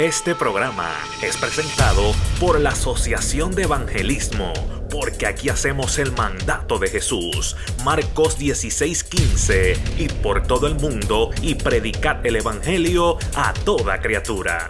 Este programa es presentado por la Asociación de Evangelismo, porque aquí hacemos el mandato de Jesús, Marcos 16:15, y por todo el mundo y predicar el Evangelio a toda criatura.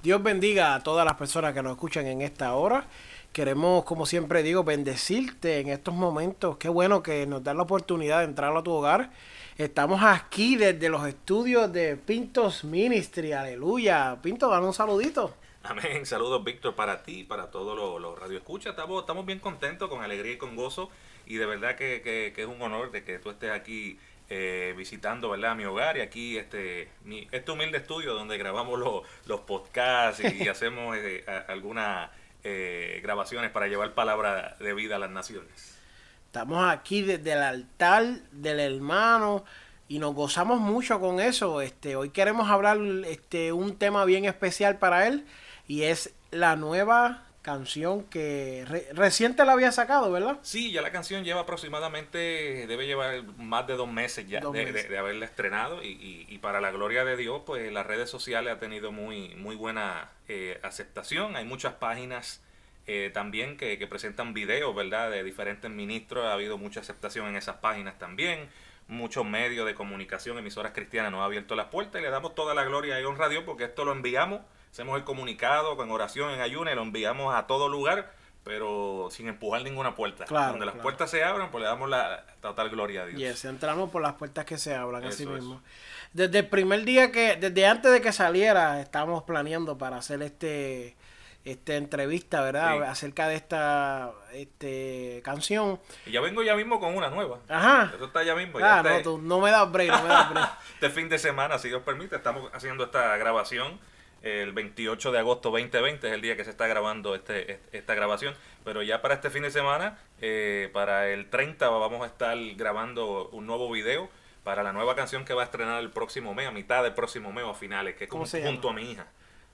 Dios bendiga a todas las personas que nos escuchan en esta hora. Queremos, como siempre digo, bendecirte en estos momentos. Qué bueno que nos da la oportunidad de entrar a tu hogar. Estamos aquí desde los estudios de Pintos Ministry. Aleluya. Pinto, dame un saludito. Amén. Saludos, Víctor, para ti y para todos los, los radioescuchas. Estamos, estamos bien contentos, con alegría y con gozo. Y de verdad que, que, que es un honor de que tú estés aquí eh, visitando ¿verdad? mi hogar y aquí este, mi, este humilde estudio donde grabamos los, los podcasts y, y hacemos eh, algunas eh, grabaciones para llevar palabra de vida a las naciones. Estamos aquí desde el altar del hermano y nos gozamos mucho con eso. Este, hoy queremos hablar este, un tema bien especial para él y es la nueva canción que re reciente la había sacado, ¿verdad? Sí, ya la canción lleva aproximadamente, debe llevar más de dos meses ya Dos de, meses. de- de haberla estrenado y, y- y para la gloria de Dios, pues las redes sociales ha tenido muy, muy buena eh, aceptación. Hay muchas páginas eh, también que, que presentan videos, ¿verdad? De diferentes ministros, ha habido mucha aceptación en esas páginas también. Muchos medios de comunicación, emisoras cristianas nos han abierto las puertas y le damos toda la gloria y honra a Dios porque esto lo enviamos, hacemos el comunicado con oración en ayuno y lo enviamos a todo lugar, pero sin empujar ninguna puerta. Claro, Donde las claro. puertas se abran, pues le damos la total gloria a Dios. Yes, entramos por las puertas que se hablan, así Eso mismo. Desde el primer día que, desde antes de que saliera, estábamos planeando para hacer este, esta entrevista, ¿verdad? Sí. Acerca de esta este, canción. Y ya vengo ya mismo con una nueva. Ajá. Eso está ya mismo. ya Ah, no, este- tú no me das break, no me das break. este fin de semana, si Dios permite, estamos haciendo esta grabación. El 28 de agosto 2020 es el día que se está grabando este, esta grabación. Pero ya para este fin de semana, eh, para el 30, vamos a estar grabando un nuevo video para la nueva canción que va a estrenar el próximo mes, a mitad del próximo mes o a finales, que es ¿Cómo como se junto a mi hija,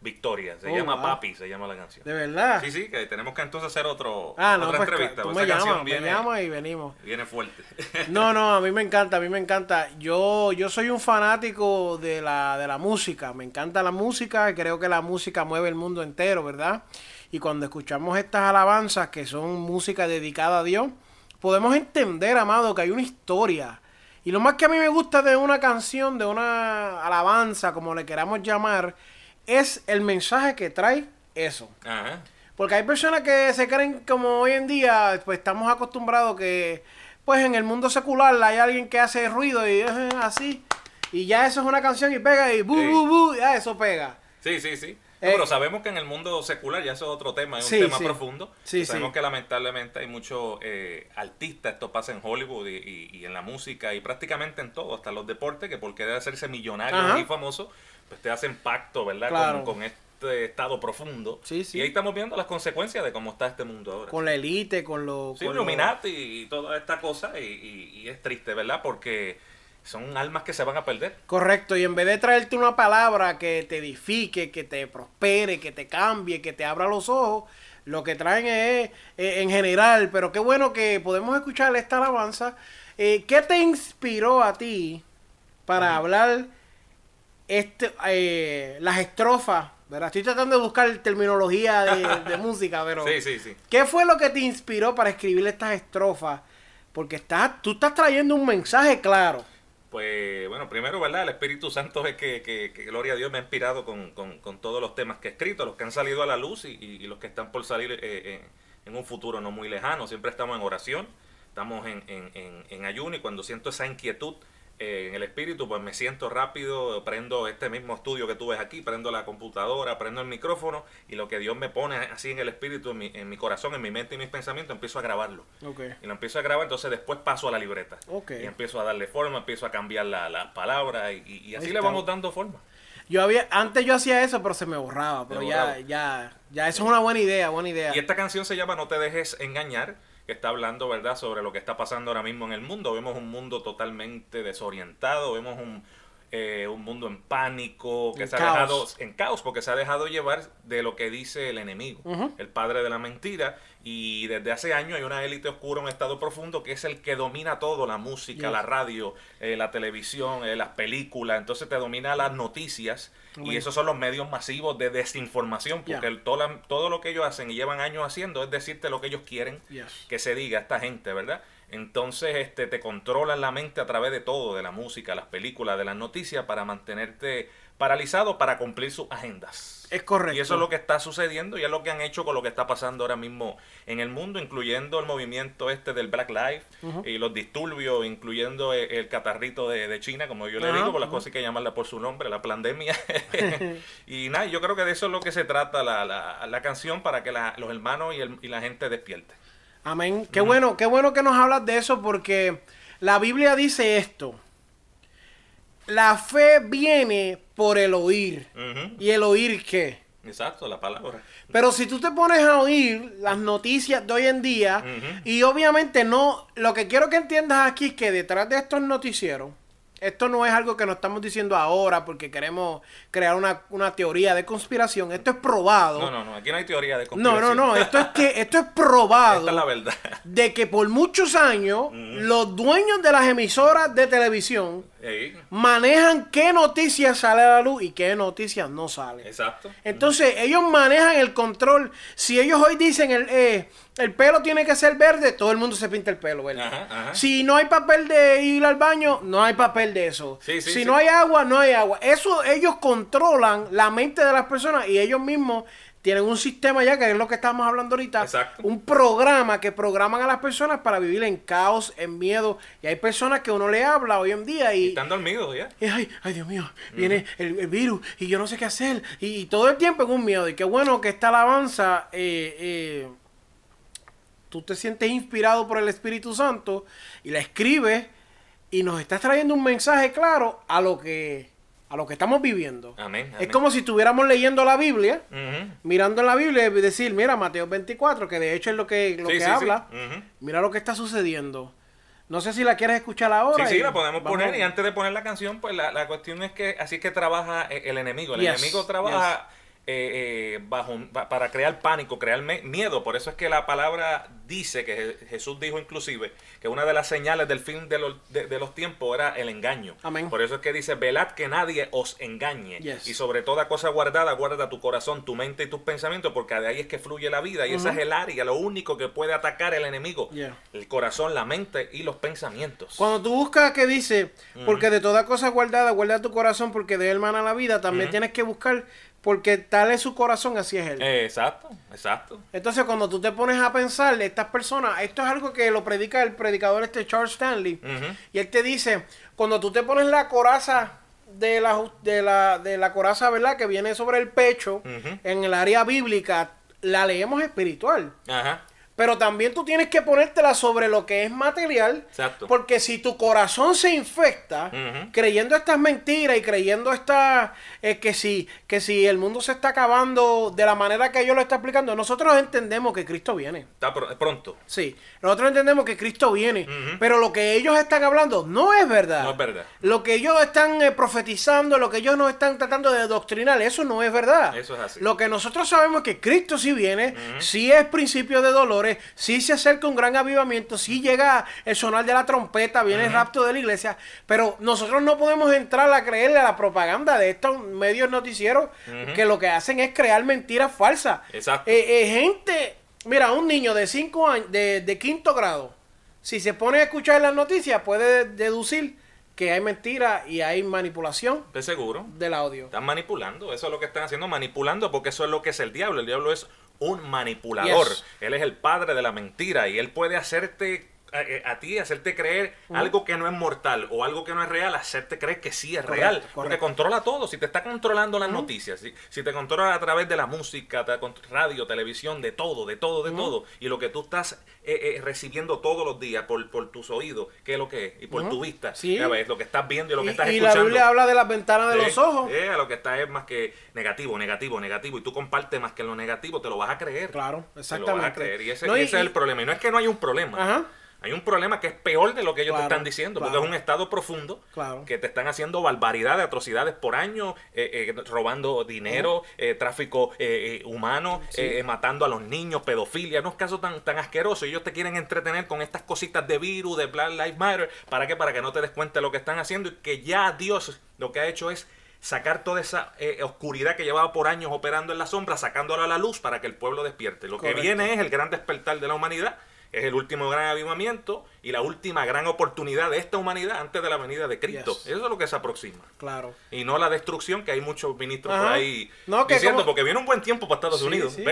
Victoria. Se Oh, llama wow. Papi, se llama la canción. De verdad. Sí, sí, que tenemos que entonces hacer otro, ah, no, otra pues entrevista. tú me llamas, me viene, llamas y venimos. viene fuerte. No, no, a mí me encanta, a mí me encanta. Yo, yo soy un fanático de la, de la música. Me encanta la música y creo que la música mueve el mundo entero, ¿verdad? Y cuando escuchamos estas alabanzas que son música dedicada a Dios, podemos entender, amado, que hay una historia. Y lo más que a mí me gusta de una canción, de una alabanza, como le queramos llamar, es el mensaje que trae eso. Ajá. Porque hay personas que se creen como hoy en día, pues estamos acostumbrados que, pues en el mundo secular hay alguien que hace ruido y es así. Y ya eso es una canción y pega y bu, bu, bu, ya eso pega. Sí, sí, sí. No, Eh, pero sabemos que en el mundo secular, ya eso es otro tema, es Sí, un tema sí. profundo. Sí, sabemos que lamentablemente hay muchos eh, artistas, esto pasa en Hollywood y, y- y en la música y prácticamente en todo, hasta los deportes, que por querer hacerse millonarios Ajá. y famosos, pues te hacen pacto, ¿verdad? Claro. Con, con este estado profundo. Y ahí estamos viendo las consecuencias de cómo está este mundo ahora. Con la élite, con los... Sí, con Illuminati y toda esta cosa y, y- y es triste, ¿verdad? Porque son almas que se van a perder. Correcto, y en vez de traerte una palabra que te edifique, que te prospere, que te cambie, que te abra los ojos, lo que traen es eh, en general, pero qué bueno que podemos escuchar esta alabanza. Eh, ¿Qué te inspiró a ti para hablar este, eh, las estrofas? ¿verdad? Estoy tratando de buscar terminología de, de música, pero Sí, sí, sí. ¿qué fue lo que te inspiró para escribir estas estrofas? Porque estás, tú estás trayendo un mensaje claro. Pues bueno, primero, ¿verdad? El Espíritu Santo es que, que- que, gloria a Dios, me ha inspirado con, con- con todos los temas que he escrito, los que han salido a la luz y, los que están por salir eh, eh, en un futuro no muy lejano. Siempre estamos en oración, estamos en- en- en ayuno y cuando siento esa inquietud eh, en el espíritu, pues me siento rápido, prendo este mismo estudio que tú ves aquí, prendo la computadora, prendo el micrófono y lo que Dios me pone así en el espíritu, en mi, en mi corazón, en mi mente y mis pensamientos, empiezo a grabarlo. Y lo empiezo a grabar, entonces después paso a la libreta. Y empiezo a darle forma, empiezo a cambiar la- las palabras y, y- y así le vamos dando forma. Yo había, antes yo hacía eso, pero se me borraba. Pero ya, ya, ya, eso es una buena idea, buena idea. Y esta canción se llama No te dejes engañar, que está hablando, ¿verdad?, sobre lo que está pasando ahora mismo en el mundo. Vemos un mundo totalmente desorientado, vemos un, eh, un mundo en pánico, que En se ha caos. dejado en caos, porque se ha dejado llevar de lo que dice el enemigo, el padre de la mentira. Y desde hace años hay una élite oscura, un estado profundo, que es el que domina todo, la música, Yes. la radio, eh, la televisión, eh, las películas. Entonces te domina las noticias. Y esos son los medios masivos de desinformación, porque Yeah. el- todo, la- todo lo que ellos hacen y llevan años haciendo es decirte lo que ellos quieren Yes. que se diga a esta gente, ¿verdad? Entonces este, te controlan la mente a través de todo, de la música, las películas, de las noticias, para mantenerte paralizado para cumplir sus agendas. Es correcto. Y eso es lo que está sucediendo y es lo que han hecho con lo que está pasando ahora mismo en el mundo, incluyendo el movimiento este del Black Lives y los disturbios, incluyendo el, el catarrito de, de China, como yo le digo, por las cosas que llamarla por su nombre, la pandemia. y nada, yo creo que de eso es lo que se trata la, la, la canción para que la- los hermanos y, el- y la gente despierte. Amén. Qué bueno, qué bueno que nos hablas de eso porque la Biblia dice esto. La fe viene por el oír. ¿Y el oír qué? Exacto, la palabra. Pero si tú te pones a oír las noticias de hoy en día, y obviamente no, lo que quiero que entiendas aquí es que detrás de estos noticieros, esto no es algo que nos estamos diciendo ahora porque queremos crear una, una teoría de conspiración, esto es probado. No, no, no, aquí no hay teoría de no, conspiración. no, no, esto es que esto es probado Esta es la verdad. de que por muchos años los dueños de las emisoras de televisión Ey, manejan qué noticias sale a la luz y qué noticias no salen. exacto. Entonces, ellos manejan el control. Si ellos hoy dicen el, eh, el pelo tiene que ser verde, todo el mundo se pinta el pelo verde. Ajá, ajá. Si no hay papel de ir al baño, no hay papel de eso. Sí, sí, si sí. no hay agua, no hay agua. Eso ellos controlan la mente de las personas y ellos mismos tienen un sistema ya, que es lo que estamos hablando ahorita. Exacto. Un programa que programan a las personas para vivir en caos, en miedo. Y hay personas que uno le habla hoy en día y, Están dormidos ya. y, ay, ay, Dios mío, viene el, el virus y yo no sé qué hacer. Y, y todo el tiempo en un miedo. Y qué bueno que esta alabanza, eh, eh, tú te sientes inspirado por el Espíritu Santo y la escribes y nos estás trayendo un mensaje claro a lo que, a lo que estamos viviendo. Amén, Es como si estuviéramos leyendo la Biblia, mirando en la Biblia y decir, mira, Mateo 24, que de hecho es lo que, lo Sí, que sí, sí. habla. Mira lo que está sucediendo. No sé si la quieres escuchar ahora. Sí, sí, la podemos vamos- poner. Y antes de poner la canción, pues la, la cuestión es que así es que trabaja eh, el enemigo. El Yes, enemigo trabaja eh, eh, bajo, para crear pánico, crear miedo. Por eso es que la palabra dice, que Je- Jesús dijo inclusive, que una de las señales del fin de, los- de- de los tiempos era el engaño. Amén. Por eso es que dice, velad que nadie os engañe. Yes. Y sobre toda cosa guardada, guarda tu corazón, tu mente y tus pensamientos, porque de ahí es que fluye la vida. Y esa es el área, lo único que puede atacar el enemigo. Yeah. El corazón, la mente y los pensamientos. Cuando tú buscas que dice, porque de toda cosa guardada, guarda tu corazón, porque de él mana la vida, también tienes que buscar, porque tal es su corazón, así es él. Eh, exacto, exacto. Entonces, cuando tú te pones a pensar, estas personas, esto es algo que lo predica el predicador este Charles Stanley, y él te dice, cuando tú te pones la coraza de la, de la, de la coraza, ¿verdad? Que viene sobre el pecho, en el área bíblica, la leemos espiritual. Ajá. Pero también tú tienes que ponértela sobre lo que es material. Exacto. Porque si tu corazón se infecta creyendo estas mentiras y creyendo esta eh, que si que si el mundo se está acabando de la manera que ellos lo están explicando, nosotros entendemos que Cristo viene. Está pr- pronto. Sí, nosotros entendemos que Cristo viene, pero lo que ellos están hablando no es verdad. No es verdad. Lo que ellos están eh, profetizando, lo que ellos nos están tratando de doctrinar, eso no es verdad. Eso es así. Lo que nosotros sabemos es que Cristo sí viene, sí es principio de dolores, sí se acerca un gran avivamiento, sí llega el sonar de la trompeta, viene el rapto de la iglesia, pero nosotros no podemos entrar a creerle a la propaganda de estos medios noticieros que lo que hacen es crear mentiras falsas. Exacto. Eh, eh, gente, mira, un niño de 5 años, de, de quinto grado, si se pone a escuchar las noticias, puede deducir que hay mentira y hay manipulación ¿Estoy seguro? del audio. Están manipulando. Eso es lo que están haciendo, manipulando, porque eso es lo que es el diablo. El diablo es un manipulador. Yes. Él es el padre de la mentira y él puede hacerte a, eh, a ti, hacerte creer algo que no es mortal o algo que no es real, hacerte creer que sí es Correcto, real. Porque controla todo. Si te está controlando las noticias, si, si te controla a través de la música, te radio, televisión, de todo, de todo, de todo, y lo que tú estás eh, eh, recibiendo todos los días por, por tus oídos, ¿qué es lo que es? Y por tu vista, Sí. ya ves, lo que estás viendo y lo que Y, estás y la escuchando. Biblia habla de las ventanas de Sí, los ojos. a lo que está es más que negativo, negativo, negativo. Y tú compartes más que lo negativo, te lo vas a creer. Claro, Te lo vas a exactamente. creer. Y ese, No, y- ese es el problema. Y no es que no hay un problema. Ajá. Hay un problema que es peor de lo que ellos Claro, te están diciendo, claro. porque es un estado profundo Claro. que te están haciendo barbaridades, atrocidades por año, eh, eh, robando dinero, eh, tráfico eh, eh, humano, eh, eh, matando a los niños, pedofilia, unos casos tan, tan asquerosos. Ellos te quieren entretener con estas cositas de virus, de Black Lives Matter. ¿Para qué? Para que no te des cuenta de lo que están haciendo y que ya Dios lo que ha hecho es sacar toda esa eh, oscuridad que llevaba por años operando en la sombra, sacándola a la luz para que el pueblo despierte. Lo Correcto. que viene es el gran despertar de la humanidad, es el último gran avivamiento y la última gran oportunidad de esta humanidad antes de la venida de Cristo. Yes. Eso es lo que se aproxima. Claro. Y no la destrucción que hay muchos ministros por ahí No, diciendo, como- porque viene un buen tiempo para Estados Sí, Unidos. sí.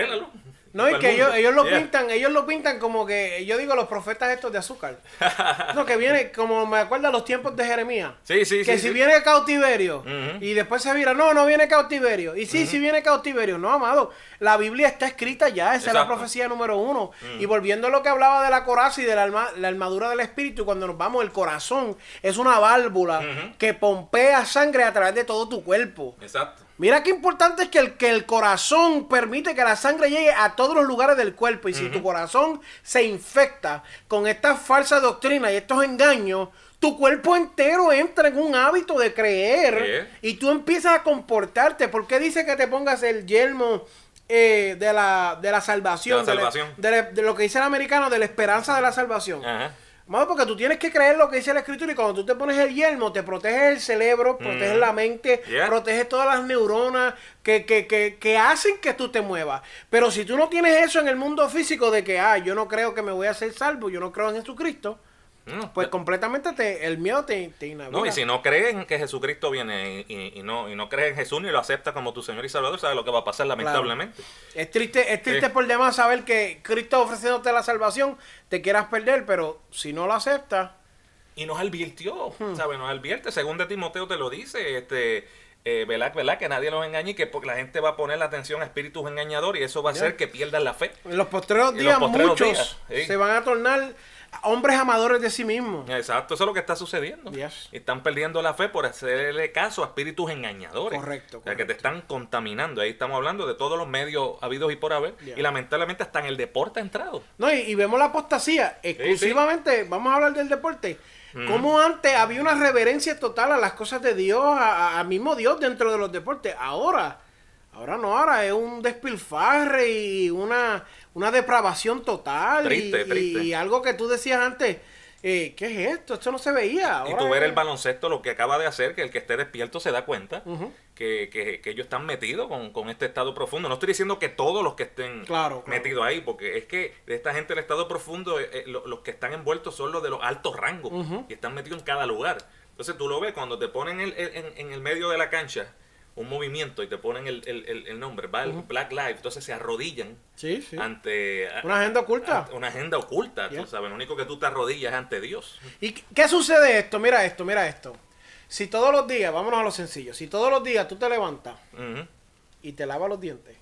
No, y que el ellos, ellos lo Yeah. pintan, ellos lo pintan como que, yo digo los profetas estos de azúcar. No, que viene, como me acuerda los tiempos de Jeremías. Sí, sí, que sí, si sí. viene cautiverio y después se vira, no, no viene cautiverio. Y sí, sí viene cautiverio. No, amado, la Biblia está escrita ya, esa es la profecía número uno. Y volviendo a lo que hablaba de la coraza y de la, alma- la armadura del espíritu, cuando nos vamos, el corazón es una válvula que pompea sangre a través de todo tu cuerpo. Exacto. Mira qué importante es que el, que el corazón permite que la sangre llegue a todos los lugares del cuerpo. Y si tu corazón se infecta con esta falsa doctrina y estos engaños, tu cuerpo entero entra en un hábito de creer y tú empiezas a comportarte. ¿Por qué dice que te pongas el yelmo eh, de, la, de la salvación? De la salvación. de la- de lo que dice el americano, de la esperanza de la salvación. Ajá. Amado, porque tú tienes que creer lo que dice la escritura y cuando tú te pones el yelmo, te protege el cerebro, protege la mente, Yeah. protege todas las neuronas que, que, que, que hacen que tú te muevas. Pero si tú no tienes eso en el mundo físico de que, ah, yo no creo que me voy a hacer salvo, yo no creo en Jesucristo, No, pues completamente te, el miedo te, te inhabita. No, y si no crees en que Jesucristo viene y, y- y no, y no crees en Jesús ni lo aceptas como tu Señor y Salvador, sabes lo que va a pasar lamentablemente. Es triste, es triste Sí. por demás saber que Cristo ofreciéndote la salvación, te quieras perder, pero si no lo aceptas, Y nos advirtió, Hmm. ¿sabes? Nos advierte, según de Timoteo te lo dice, este, eh, ¿verdad? ¿verdad? Que nadie los engañe y que la gente va a poner la atención a espíritus engañadores y eso va a hacer que pierdan la fe. en los postreros los días postreros muchos días, sí. se van a tornar hombres amadores de sí mismos. Exacto, eso es lo que está sucediendo. Yes. Están perdiendo la fe por hacerle caso a espíritus engañadores. Correcto, O sea, que te están contaminando. Ahí estamos hablando de todos los medios habidos y por haber. Y lamentablemente hasta en el deporte ha entrado. No, y, y vemos la apostasía exclusivamente, vamos a hablar del deporte. Como antes había una reverencia total a las cosas de Dios, a- a mismo Dios dentro de los deportes. Ahora, ahora no, ahora es un despilfarre y una, una depravación total. Triste, y, triste. y algo que tú decías antes, eh, ¿qué es esto? Esto no se veía. Y tú ver el baloncesto, lo que acaba de hacer, que el que esté despierto se da cuenta que, que- que ellos están metidos con, con este estado profundo. No estoy diciendo que todos los que estén Claro, claro. metidos ahí, porque es que de esta gente del estado profundo, eh, eh, lo- los que están envueltos son los de los altos rangos y están metidos en cada lugar. Entonces tú lo ves cuando te ponen el- el- en, en el medio de la cancha un movimiento y te ponen el, el- el- nombre, va el Black Lives, entonces se arrodillan Sí, sí. ante Una agenda oculta. ante una agenda oculta, Yeah. tú sabes, lo único que tú te arrodillas es ante Dios. ¿Y qué- sucede esto? Mira esto, mira esto. Si todos los días, vámonos a lo sencillo, si todos los días tú te levantas y te lavas los dientes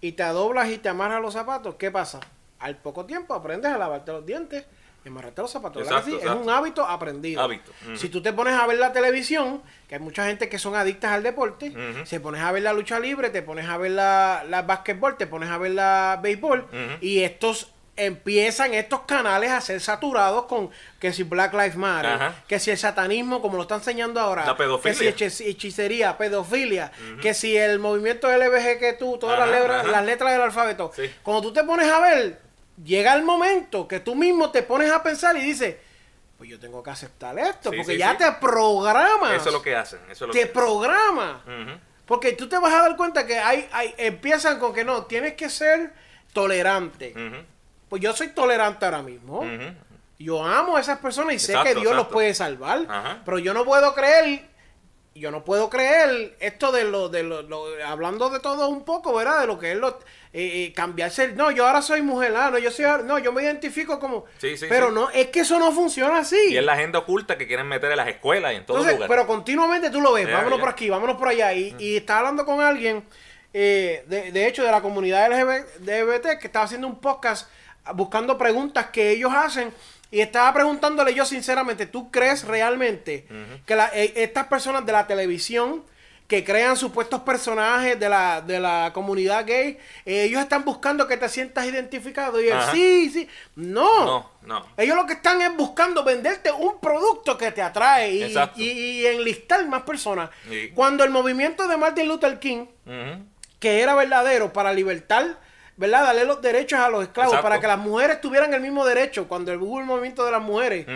y te doblas y te amarras los zapatos, ¿qué pasa? Al poco tiempo aprendes a lavarte los dientes amarrarte los zapatos. ¿verdad que Exacto, sí? exacto. Es un hábito aprendido. Hábito. Si tú te pones a ver la televisión, que hay mucha gente que son adictas al deporte, se pones a ver la lucha libre, te pones a ver la, la básquetbol, te pones a ver la béisbol y estos empiezan estos canales a ser saturados con que si Black Lives Matter, Ajá. que si el satanismo, como lo están enseñando ahora, La pedofilia. que si hechi- hechicería, pedofilia, que si el movimiento LBG que tú, todas las, letras, ajá. las letras del alfabeto, Sí. cuando tú te pones a ver, llega el momento que tú mismo te pones a pensar y dices, pues yo tengo que aceptar esto, Sí, porque sí, ya sí. te programas, Eso es lo que hacen. Eso es lo te que programas. Ujú. Porque tú te vas a dar cuenta que hay, hay, empiezan con que no, tienes que ser tolerante. Pues yo soy tolerante ahora mismo. Yo amo a esas personas y sé que Dios los puede salvar. Pero yo no puedo creer, yo no puedo creer esto de lo, de lo, lo- hablando de todo un poco, ¿verdad? De lo que es lo, eh, cambiarse. No, yo ahora soy mujer, ah, no, yo soy, no, yo me identifico como. Sí, sí, pero sí. no, es que eso no funciona así. Y es la agenda oculta que quieren meter en las escuelas y en todos Entonces, lugares. pero continuamente tú lo ves, vámonos por aquí, vámonos por allá. Y, y estaba hablando con alguien, eh, de, de hecho, de la comunidad LGBT, que estaba haciendo un podcast ah, buscando preguntas que ellos hacen. Y estaba preguntándole yo sinceramente, ¿tú crees realmente que la- eh, estas personas de la televisión que crean supuestos personajes de la, de la comunidad gay, eh, ellos están buscando que te sientas identificado. Y él, Ajá. sí, sí. No. No, no. Ellos lo que están es buscando venderte un producto que te atrae y, y- y enlistar más personas. Sí. Cuando el movimiento de Martin Luther King, que era verdadero para libertar, ¿verdad? Darle los derechos a los esclavos, Exacto. para que las mujeres tuvieran el mismo derecho, cuando hubo el movimiento de las mujeres,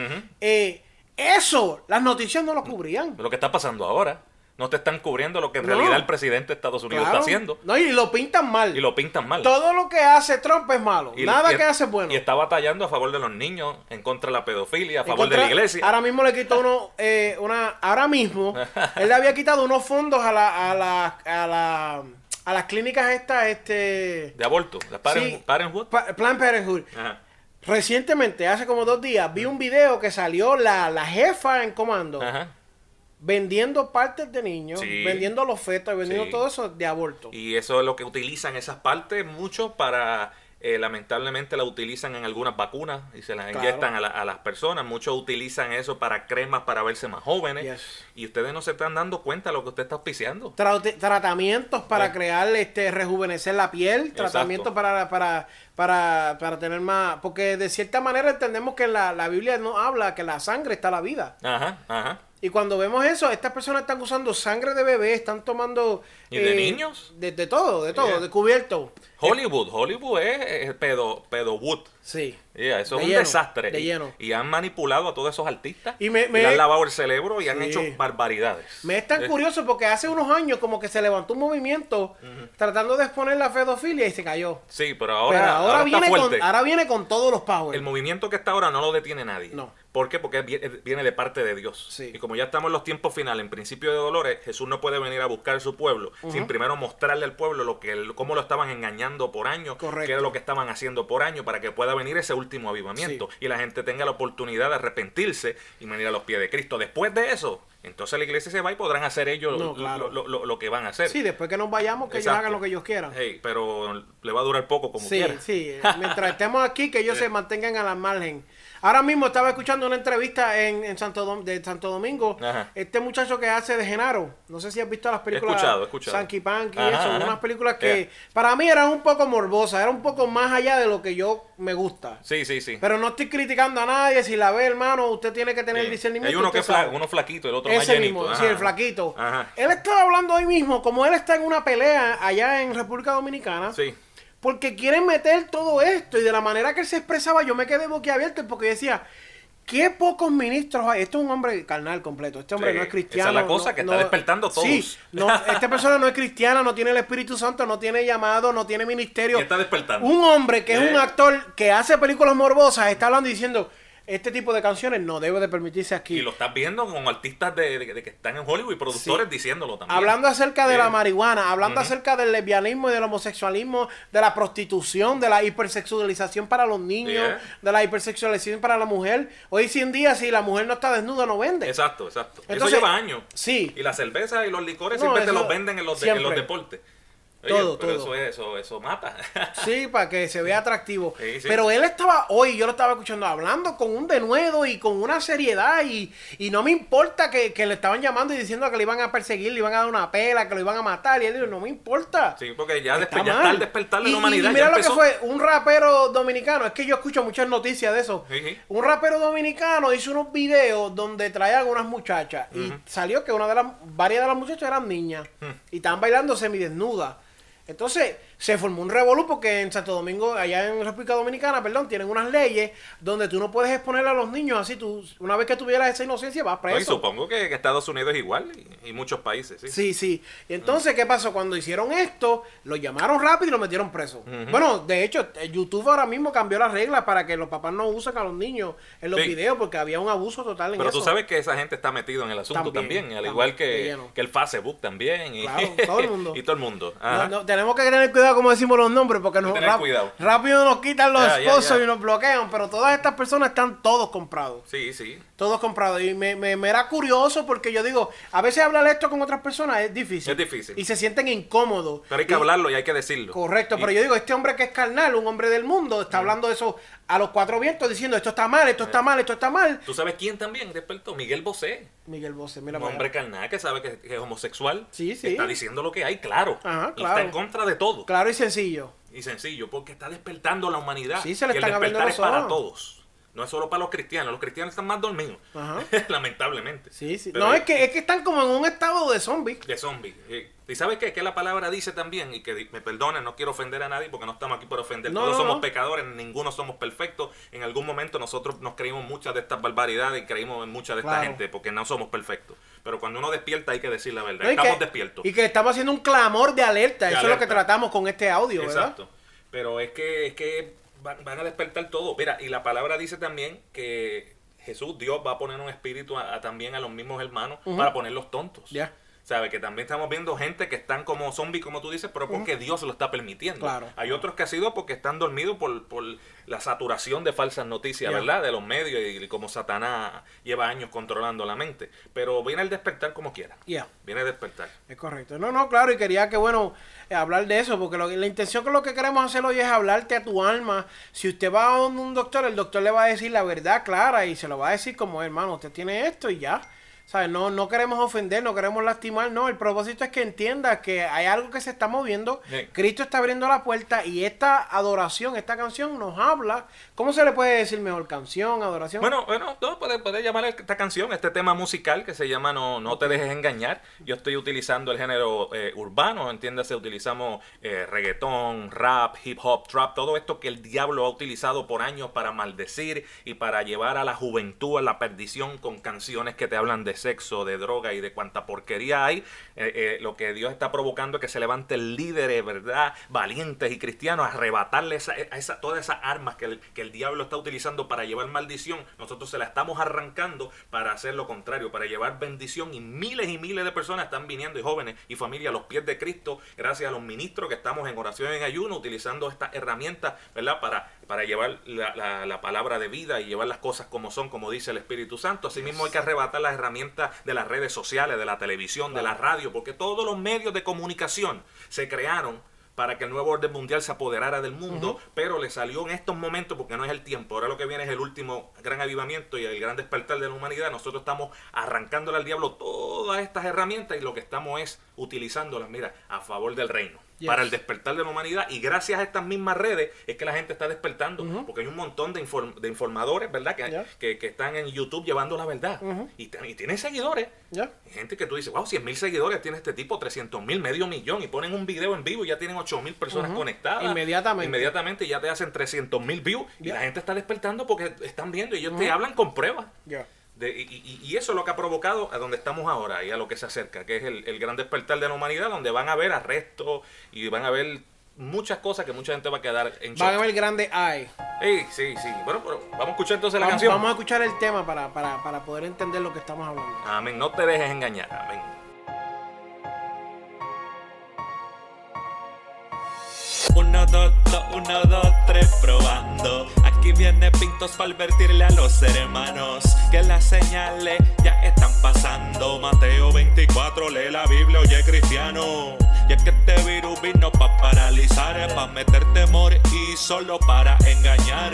eh, eso, las noticias no lo cubrían. Lo que está pasando ahora. No te están cubriendo lo que en No. realidad el presidente de Estados Unidos Claro. está haciendo. No, y lo pintan mal. Y lo pintan mal. Todo lo que hace Trump es malo. Y- Nada y- que hace es bueno. Y está batallando a favor de los niños, en contra de la pedofilia, a favor de la iglesia. Ahora mismo le quitó uno, eh, una, ahora mismo, él le había quitado unos fondos a la, a la, a la, a las clínicas estas, este, De aborto. La Sí. Parenthood. Pa- Planned Parenthood. Ajá. Recientemente, hace como dos días, vi un video que salió la, la jefa en comando Ajá. vendiendo partes de niños, Sí. vendiendo los fetos, vendiendo Sí. todo eso de aborto. Y eso es lo que utilizan esas partes muchos para, eh, lamentablemente la utilizan en algunas vacunas y se las Claro. inyectan a, la- a las personas. Muchos utilizan eso para cremas para verse más jóvenes. Yes. Y ustedes no se están dando cuenta de lo que usted está auspiciando. Tratamientos para Eh. crear, este, rejuvenecer la piel, tratamientos para, para, para, para tener más, porque de cierta manera entendemos que la, la Biblia no habla que la sangre está la vida. Ajá, ajá. Y cuando vemos eso, estas personas están usando sangre de bebé, están tomando... ¿Y de niños? De, de todo, de todo, Yeah. de cubierto. Hollywood, Hollywood es, es pedo, pedowood. Sí. Yeah, eso De es un desastre. de y, lleno. y han manipulado a todos esos artistas. Y me- me- le han lavado el cerebro y han Sí. hecho barbaridades. Me es tan Eh, curioso porque hace unos años como que se levantó un movimiento tratando de exponer la pedofilia y se cayó. Sí, pero ahora, Pero ahora, ahora está viene fuerte. con, ahora viene con todos los powers. El movimiento que está ahora no lo detiene nadie. No. ¿Por qué? Porque vi- viene de parte de Dios. Sí. Y como ya estamos en los tiempos finales, en principio de dolores, Jesús no puede venir a buscar a su pueblo sin primero mostrarle al pueblo lo que cómo lo estaban engañando por años, qué era lo que estaban haciendo por años, para que pueda venir ese último avivamiento y la gente tenga la oportunidad de arrepentirse y venir a los pies de Cristo. Después de eso, entonces la iglesia se va y podrán hacer ellos No, claro. lo, lo- lo que van a hacer. Sí, después que nos vayamos, que ellos hagan lo que ellos quieran. Hey, pero le va a durar poco como Sí, quiera. sí. Mientras estemos aquí, que ellos se mantengan a la margen. Ahora mismo estaba escuchando una entrevista en, en Santo Dom- de Santo Domingo. Ajá. Este muchacho que hace de Genaro. No sé si has visto las películas. escuchado, he escuchado. Sanky Panky y Ajá, eso. ajá. Unas películas que Yeah. para mí eran un poco morbosas. Era un poco más allá de lo que yo me gusta. Sí, sí, sí. Pero no estoy criticando a nadie. Si la ve, hermano, usted tiene que tener Sí. discernimiento. Hay uno que es fla- uno flaquito, el otro más Ese llenito. mismo, sí, el flaquito. Ajá. Él estaba hablando hoy mismo, como él está en una pelea allá en República Dominicana. Sí. Porque quieren meter todo esto y de la manera que él se expresaba yo me quedé boquiabierto porque decía, qué pocos ministros hay. Este es un hombre carnal completo, este hombre Sí, no es esa cristiano. es la cosa que está despertando todos. Sí, no, esta persona no es cristiana, no tiene el Espíritu Santo, no tiene llamado, no tiene ministerio. Está despertando. Un hombre que es un actor que hace películas morbosas está hablando y diciendo, este tipo de canciones no debe de permitirse aquí. Y lo estás viendo con artistas de, de- de que están en Hollywood y productores Sí. diciéndolo también. Hablando acerca de la marihuana, hablando acerca del lesbianismo y del homosexualismo, de la prostitución, de la hipersexualización para los niños, Yeah. de la hipersexualización para la mujer. Hoy en día, si la mujer no está desnuda, no vende. Exacto, exacto. Entonces, eso lleva años. sí. Y la cerveza y los licores No, siempre te los venden en los, de- en los deportes. Oye, Todo, pero todo. Eso, es- eso, eso mata. Sí, para que se vea atractivo. Sí, sí. Pero él estaba hoy, yo lo estaba escuchando, hablando con un denuedo y con una seriedad. Y, y no me importa que, que le estaban llamando y diciendo que le iban a perseguir, le iban a dar una pela, que lo iban a matar. Y él dijo, no me importa. sí, porque ya, está despertar de la humanidad. Y, ya mira lo que fue, un rapero dominicano, es que yo escucho muchas noticias de eso. Sí. Un rapero dominicano hizo unos videos donde traía a unas muchachas y salió que una de las, varias de las muchachas eran niñas y estaban bailando semidesnudas. Entonces, se formó un revolú porque en Santo Domingo, allá en República Dominicana, perdón, tienen unas leyes donde tú no puedes exponer a los niños así. Tú, una vez que tuvieras esa inocencia, vas No, y preso. supongo que, que Estados Unidos es igual y, y muchos países. Sí. Sí, sí. Y entonces, ¿qué pasó? Cuando hicieron esto, lo llamaron rápido y lo metieron preso. Bueno, de hecho, YouTube ahora mismo cambió las reglas para que los papás no usen a los niños en los Sí. videos porque había un abuso total en Pero eso. tú sabes que esa gente está metido en el asunto También, también, al igual que, que el Facebook también y, Claro, todo el mundo. y todo el mundo. No, no, tenemos que tener cuidado como decimos los nombres, porque nos, rap- rápido nos quitan los esposos y nos bloquean, pero todas estas personas están todos comprados. Sí, sí. Todos comprados. Y me, me, me era curioso porque yo digo, a veces hablar esto con otras personas es difícil. Es difícil. Y se sienten incómodos. Pero hay que Y- hablarlo y hay que decirlo. Correcto, Y- pero yo digo, este hombre que es carnal, un hombre del mundo, está hablando de eso a los cuatro vientos, diciendo esto está mal, esto está mal, esto está mal. ¿Tú sabes quién también despertó? Miguel Bosé. Miguel Bosé, mira Un hombre carnal que sabe que, es homosexual. Sí, sí. Está diciendo lo que hay, claro. Ajá, Y. Está en contra de todo. Claro y sencillo. Y sencillo, porque está despertando la humanidad. Sí, se le y el están abriendo despertar es para todos. No es solo para los cristianos. Los cristianos están más dormidos. Ajá. Lamentablemente. Sí, sí. Pero no, es que, es que están como en un estado de zombie. De zombie. Eh, ¿Y sabes qué? Que la palabra dice también, y que me perdonen, no quiero ofender a nadie porque no estamos aquí para ofender. No, Todos no, somos no. pecadores, ninguno somos perfectos. En algún momento nosotros nos creímos muchas de estas barbaridades y creímos en muchas de esta Claro. gente porque no somos perfectos. Pero cuando uno despierta hay que decir la verdad. estamos que- despiertos. Y que estamos haciendo un clamor de alerta. De Eso es lo que tratamos con este audio, ¿verdad? Exacto. Pero es que, es que van, van a despertar todo. Mira, y la palabra dice también que Jesús, Dios, va a poner un espíritu a- a también a los mismos hermanos para ponerlos tontos. Ya. ¿Sabe? Que también estamos viendo gente que están como zombies, como tú dices, pero porque Dios lo está permitiendo. Claro. Hay otros que ha sido porque están dormidos por, por la saturación de falsas noticias. ¿verdad? De los medios y como Satanás lleva años controlando la mente. Pero viene el despertar como quiera. Ya. Viene el despertar. Es correcto. No, no, claro, y quería que, bueno, eh, hablar de eso, porque lo la intención con lo que queremos hacer hoy es hablarte a tu alma. Si usted va a un, un doctor, el doctor le va a decir la verdad clara y se lo va a decir como, hermano, usted tiene esto y ya. ¿Sabes? No, no queremos ofender, no queremos lastimar, no. El propósito es que entienda que hay algo que se está moviendo. Sí. Cristo está abriendo la puerta y esta adoración, esta canción nos habla. ¿Cómo se le puede decir mejor? ¿Canción, adoración? Bueno, bueno, no, puedes puede llamar esta canción, este tema musical que se llama No, no te dejes engañar. Yo estoy utilizando el género eh, urbano, entiéndase, utilizamos eh, reggaetón, rap, hip hop, trap, todo esto que el diablo ha utilizado por años para maldecir y para llevar a la juventud a la perdición con canciones que te hablan de sexo, de droga y de cuánta porquería hay. Eh, eh, lo que Dios está provocando es que se levanten líderes, ¿verdad? Valientes y cristianos arrebatarle a esa, todas esas armas que el, que el diablo está utilizando para llevar maldición. Nosotros se la estamos arrancando para hacer lo contrario, para llevar bendición. Y miles y miles de personas están viniendo, y jóvenes y familias, a los pies de Cristo, gracias a los ministros que estamos en oración en ayuno, utilizando estas herramientas, ¿verdad? Para, para llevar la, la- la palabra de vida y llevar las cosas como son, como dice el Espíritu Santo. Asimismo hay que arrebatar las herramientas de las redes sociales, de la televisión, de la radio, porque todos los medios de comunicación se crearon para que el nuevo orden mundial se apoderara del mundo, pero le salió en estos momentos porque no es el tiempo. Ahora lo que viene es el último gran avivamiento y el gran despertar de la humanidad. Nosotros estamos arrancándole al diablo todas estas herramientas y lo que estamos es utilizándolas, mira, a favor del reino. Yes. Para el despertar de la humanidad y gracias a estas mismas redes es que la gente está despertando porque hay un montón de, inform- de informadores, ¿verdad? Que, que, que están en YouTube llevando la verdad y, tienen seguidores. ¿Ya? Hay gente que tú dices, wow, 100 mil seguidores tiene este tipo, 300 mil, medio millón, y ponen un video en vivo y ya tienen 8 mil personas conectadas. Inmediatamente. Inmediatamente ya te hacen 300 mil views y la gente está despertando porque están viendo y ellos te hablan con pruebas. De- y, eso es lo que ha provocado a donde estamos ahora y a lo que se acerca, que es el, el gran despertar de la humanidad, donde van a haber arrestos y van a haber muchas cosas que mucha gente va a quedar en shock. Van a ver grande ay. Ey, sí, sí. Bueno, pero vamos a escuchar entonces la canción. vamos a escuchar el tema para, para, para poder entender lo que estamos hablando. Amén. No te dejes engañar. Amén. Uno, dos, dos, uno, dos, tres, probando. Aquí viene Pintos para advertirle a los hermanos que las señales ya están pasando. Mateo 24, lee la Biblia, oye cristiano. Y es que este virus vino para paralizar, para meter temor y solo para engañar.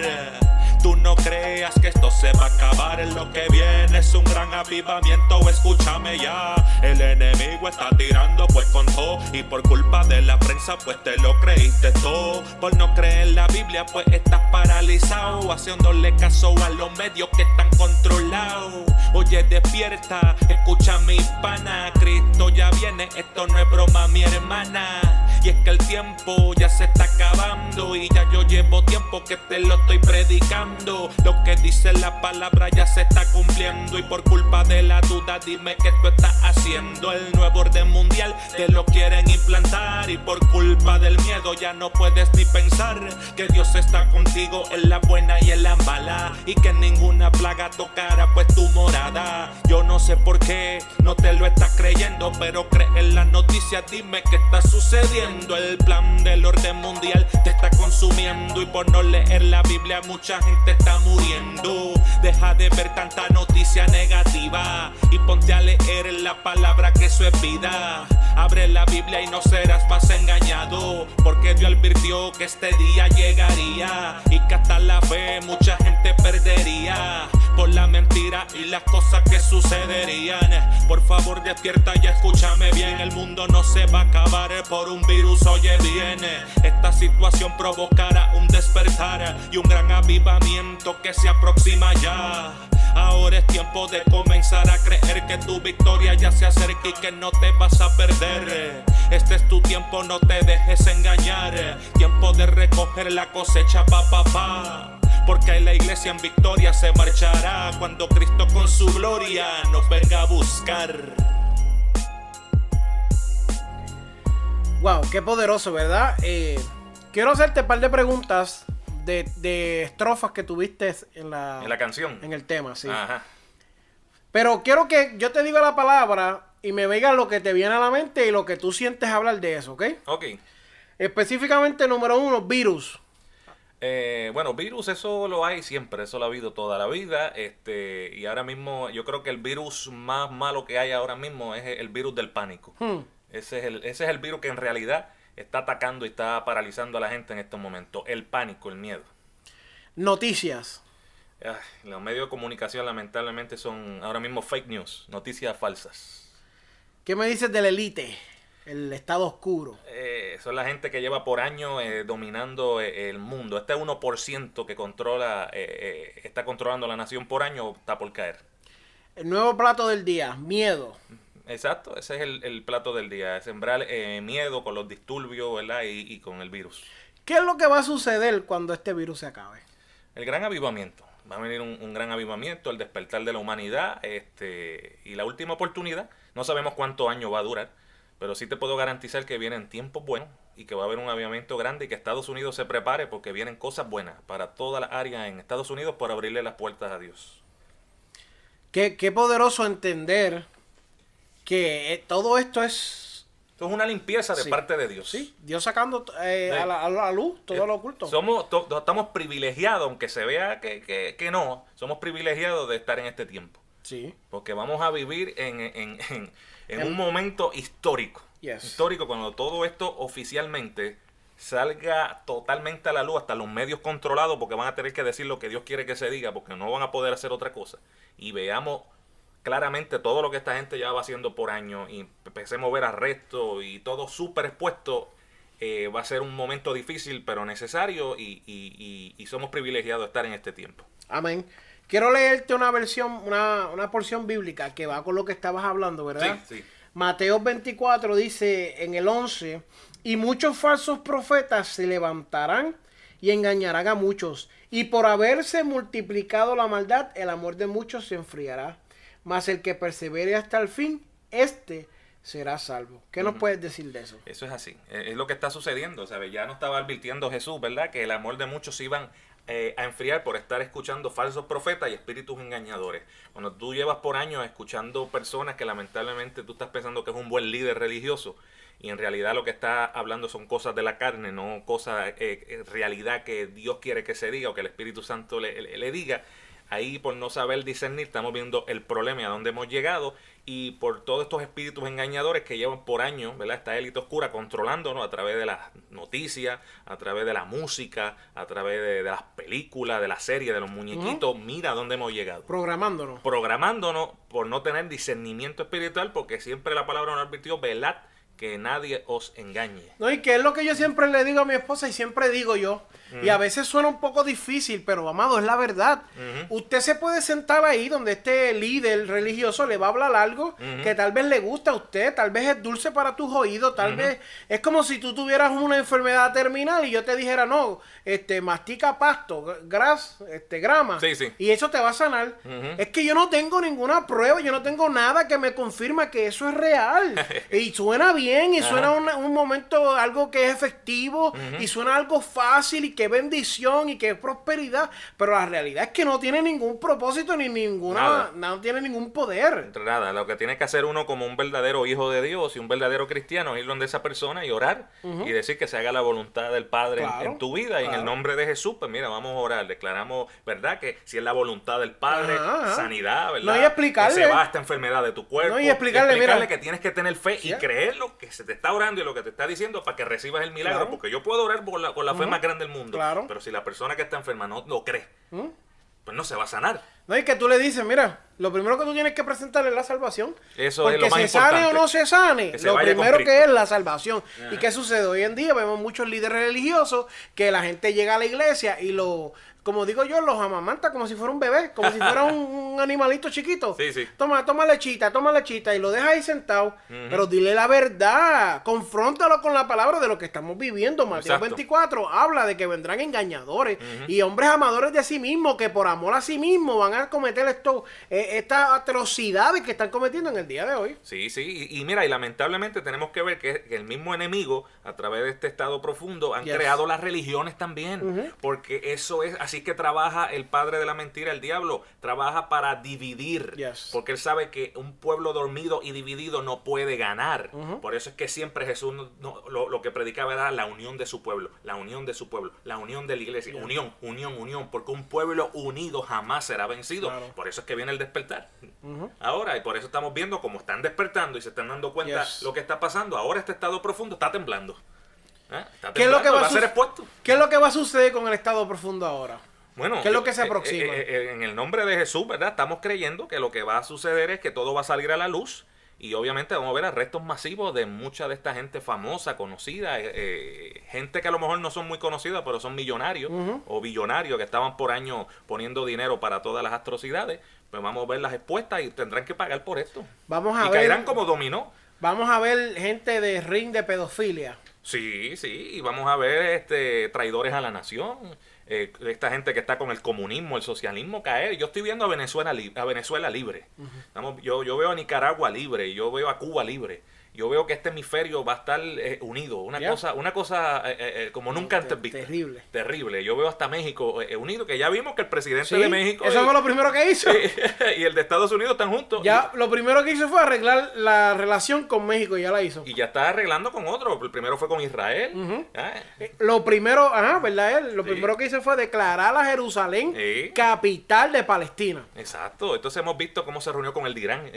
Tú no creas que esto se va a acabar. Lo que viene es un gran avivamiento. Escúchame ya. El enemigo está tirando pues con todo. Y por culpa de la prensa pues te lo creíste todo. Por no creer en la Biblia pues estás paralizado. Haciéndole caso a los medios que están controlados. Oye, despierta. Escucha mi pana. Cristo ya viene. Esto no es broma, mi hermana. Y es que el tiempo ya se está acabando. Y ya yo llevo tiempo que te lo estoy predicando. Lo que dice la palabra ya se está cumpliendo. Y por culpa de la duda, dime qué tú estás haciendo. El nuevo orden mundial te lo quieren implantar. Y por culpa del miedo ya no puedes ni pensar que Dios está contigo en la buena y en la mala. Y que ninguna plaga tocará pues tu morada. Yo no sé por qué no te lo estás creyendo, pero cree en la noticia, dime qué está sucediendo. El plan del orden mundial te está consumiendo. Y por no leer la Biblia, mucha gente está muriendo. Deja de ver tanta noticia negativa y ponte a leer la palabra que eso es vida. Abre la Biblia y no serás más engañado. Porque Dios advirtió que este día llegaría y que hasta la fe mucha gente perdería por la mentira y las cosas que sucederían. Por favor, despierta y escúchame bien. El mundo no se va a acabar por un virus, oye bien. Esta situación provocará un despertar y un gran avivamiento que se aproxima ya. Ahora es tiempo de comenzar a creer que tu victoria ya se acerca y que no te vas a perder. Este es tu tiempo, no te dejes engañar. Tiempo de recoger la cosecha, pa pa pa. Porque la iglesia en victoria se marchará cuando Cristo con su gloria nos venga a buscar. Wow, qué poderoso, ¿verdad? Eh, quiero hacerte un par de preguntas de, de estrofas que tuviste en la, En la canción. en el tema, sí. Ajá. Pero quiero que yo te diga la palabra y me digas lo que te viene a la mente y lo que tú sientes hablar de eso, ¿ok? Ok. Específicamente, número uno, virus. Eh, bueno, virus, eso lo hay siempre, eso lo ha habido toda la vida. Este, y ahora mismo, yo creo que el virus más malo que hay ahora mismo es el virus del pánico. Hmm. Ese, es el, ese es el virus que en realidad está atacando y está paralizando a la gente en estos momentos. El pánico, el miedo. Noticias. Ay, los medios de comunicación lamentablemente son ahora mismo fake news, noticias falsas. ¿Qué me dices de la élite? El estado oscuro. Eh, son la gente que lleva por años eh, dominando eh, el mundo. Este 1% que controla, está controlando la nación por año está por caer. El nuevo plato del día, miedo. Exacto, ese es el, el plato del día, sembrar eh, miedo con los disturbios ¿verdad? Y, y con el virus. ¿Qué es lo que va a suceder cuando este virus se acabe? El gran avivamiento, va a venir un, un gran avivamiento, el despertar de la humanidad este, y la última oportunidad. No sabemos cuántos años va a durar, pero sí te puedo garantizar que vienen tiempos buenos y que va a haber un avivamiento grande y que Estados Unidos se prepare porque vienen cosas buenas para toda la área en Estados Unidos por abrirle las puertas a Dios. Qué, qué poderoso entender que eh, todo esto es Esto es una limpieza de Sí. parte de Dios. sí, Dios sacando eh, Sí. a, la, a la luz todo Eh, lo oculto. Somos, to- estamos privilegiados, aunque se vea que, que- que no, somos privilegiados de estar en este tiempo. Sí. Porque vamos a vivir en, en- en- en En- un momento histórico. Yes. Histórico cuando todo esto oficialmente salga totalmente a la luz, hasta los medios controlados, porque van a tener que decir lo que Dios quiere que se diga, porque no van a poder hacer otra cosa. Y veamos claramente todo lo que esta gente ya va haciendo por años y empecemos a ver arrestos y todo súper expuesto. eh, va a ser un momento difícil pero necesario y, y- y- y somos privilegiados de estar en este tiempo. Amén. Quiero leerte una versión, una, una porción bíblica que va con lo que estabas hablando, ¿verdad? Sí, sí. Mateo 24 dice en el 11, y muchos falsos profetas se levantarán y engañarán a muchos, y por haberse multiplicado la maldad, el amor de muchos se enfriará. Mas el que persevere hasta el fin, este será salvo. ¿Qué nos puedes decir de eso? Eso es así, eh, es lo que está sucediendo, ¿sabes? Ya no estaba advirtiendo Jesús, ¿verdad? Que el amor de muchos se iban eh, a enfriar por estar escuchando falsos profetas y espíritus engañadores. Cuando tú llevas por años escuchando personas que lamentablemente tú estás pensando que es un buen líder religioso y en realidad lo que está hablando son cosas de la carne, no cosas, eh, eh, realidad que Dios quiere que se diga o que el Espíritu Santo le, le- le diga. Ahí por no saber discernir estamos viendo el problema y a dónde hemos llegado y por todos estos espíritus engañadores que llevan por años, ¿verdad? Esta élite oscura controlándonos a través de las noticias, a través de la música, a través de, de las películas, de las series, de los muñequitos. Mira a dónde hemos llegado. Programándonos. Programándonos por no tener discernimiento espiritual porque siempre la palabra nos advirtió, velad que nadie os engañe. No, y que es lo que yo siempre le digo a mi esposa y siempre digo yo. Y a veces suena un poco difícil, pero amado, es la verdad. Usted se puede sentar ahí donde este líder religioso le va a hablar algo que tal vez le gusta a usted, tal vez es dulce para tus oídos, tal vez es como si tú tuvieras una enfermedad terminal y yo te dijera, no, este, mastica pasto, gr- gras, este, grama, Sí, sí. y eso te va a sanar. Es que yo no tengo ninguna prueba, yo no tengo nada que me confirma que eso es real. y suena bien bien y Ajá. suena un, un momento algo que es efectivo y suena algo fácil y que bendición y es prosperidad, pero la realidad es que no tiene ningún propósito ni ninguna, Nada. no tiene ningún poder. Nada, lo que tiene que hacer uno como un verdadero hijo de Dios y un verdadero cristiano es ir donde esa persona y orar y decir que se haga la voluntad del Padre en- Claro, en, tu vida y en el nombre de Jesús, pues mira, vamos a orar, declaramos, ¿verdad? Que si es la voluntad del Padre, Ajá, sanidad, ¿verdad? No, y explicarle. Que se va esta enfermedad de tu cuerpo. No, y explicarle, mira. que tienes que tener fe y creer lo que se te está orando y lo que te está diciendo para que recibas el milagro, Claro. porque yo puedo orar por la- con la fe más grande del mundo, Claro. pero si la persona que está enferma no lo cree, pues no se va a sanar. No, y que tú le dices, mira, lo primero que tú tienes que presentar es la salvación. Eso Porque es lo más se sane o no se sane, Que se lo con primero que es la salvación. ¿Y qué sucede? Hoy en día vemos muchos líderes religiosos que la gente llega a la iglesia y lo, como digo yo, los amamanta como si fuera un bebé, como si fuera un, un animalito chiquito. Sí, sí. Toma, toma lechita, toma lechita y lo deja ahí sentado. Pero dile la verdad, confróntalo con la palabra de lo que estamos viviendo. Mateo Exacto. 24 habla de que vendrán engañadores y hombres amadores de sí mismos que por amor a sí mismos van a cometer esto, eh, estas atrocidades que están cometiendo en el día de hoy. Sí, sí, y, y mira, y lamentablemente tenemos que ver que, que el mismo enemigo, a través de este estado profundo, han Yes. creado las religiones también, porque eso es, así que trabaja el padre de la mentira, el diablo, trabaja para dividir, Yes. porque él sabe que un pueblo dormido y dividido no puede ganar, por eso es que siempre Jesús no- no- lo, lo que predicaba era la unión de su pueblo, la unión de su pueblo, la unión de la iglesia, unión, unión, unión, porque un pueblo unido jamás será vencido, Claro. por eso es que viene el despertar. Ahora, y por eso estamos viendo cómo están despertando y se están dando cuenta Yes. lo que está pasando. Ahora este estado profundo está temblando. ¿Eh? Está ¿Qué es lo que va a, ser expuesto. ¿Qué es lo que va a suceder con el estado profundo ahora? Bueno, ¿Qué es lo que se eh, aproxima? eh, eh, en el nombre de Jesús, ¿verdad? Estamos creyendo que lo que va a suceder es que todo va a salir a la luz. Y obviamente vamos a ver arrestos masivos de mucha de esta gente famosa, conocida, eh, eh, gente que a lo mejor no son muy conocidas, pero son millonarios o billonarios que estaban por año poniendo dinero para todas las atrocidades. Pues vamos a ver las expuestas y tendrán que pagar por esto. Vamos a y ver. caerán como dominó. Vamos a ver gente de ring de pedofilia. Sí, sí, y vamos a ver este traidores a la nación, eh, esta gente que está con el comunismo, el socialismo caer. Yo estoy viendo a Venezuela, a Venezuela libre. Estamos- yo, yo veo a Nicaragua libre, yo veo a Cuba libre. Yo veo que este hemisferio va a estar eh, unido, una cosa, una cosa eh, eh, como nunca Te- antes vista. terrible. Terrible. Yo veo hasta México unido, que ya vimos que el presidente Sí, de México eso y, fue lo primero que hizo. y el de Estados Unidos están juntos. Ya, lo primero que hizo fue arreglar la relación con México, ya la hizo. Y ya está arreglando con otro. El primero fue con Israel. Ah, Lo primero, ajá, ¿verdad? Él? Lo Sí. primero que hizo fue declarar a Jerusalén Sí. capital de Palestina. Exacto, entonces hemos visto cómo se reunió con el Irán,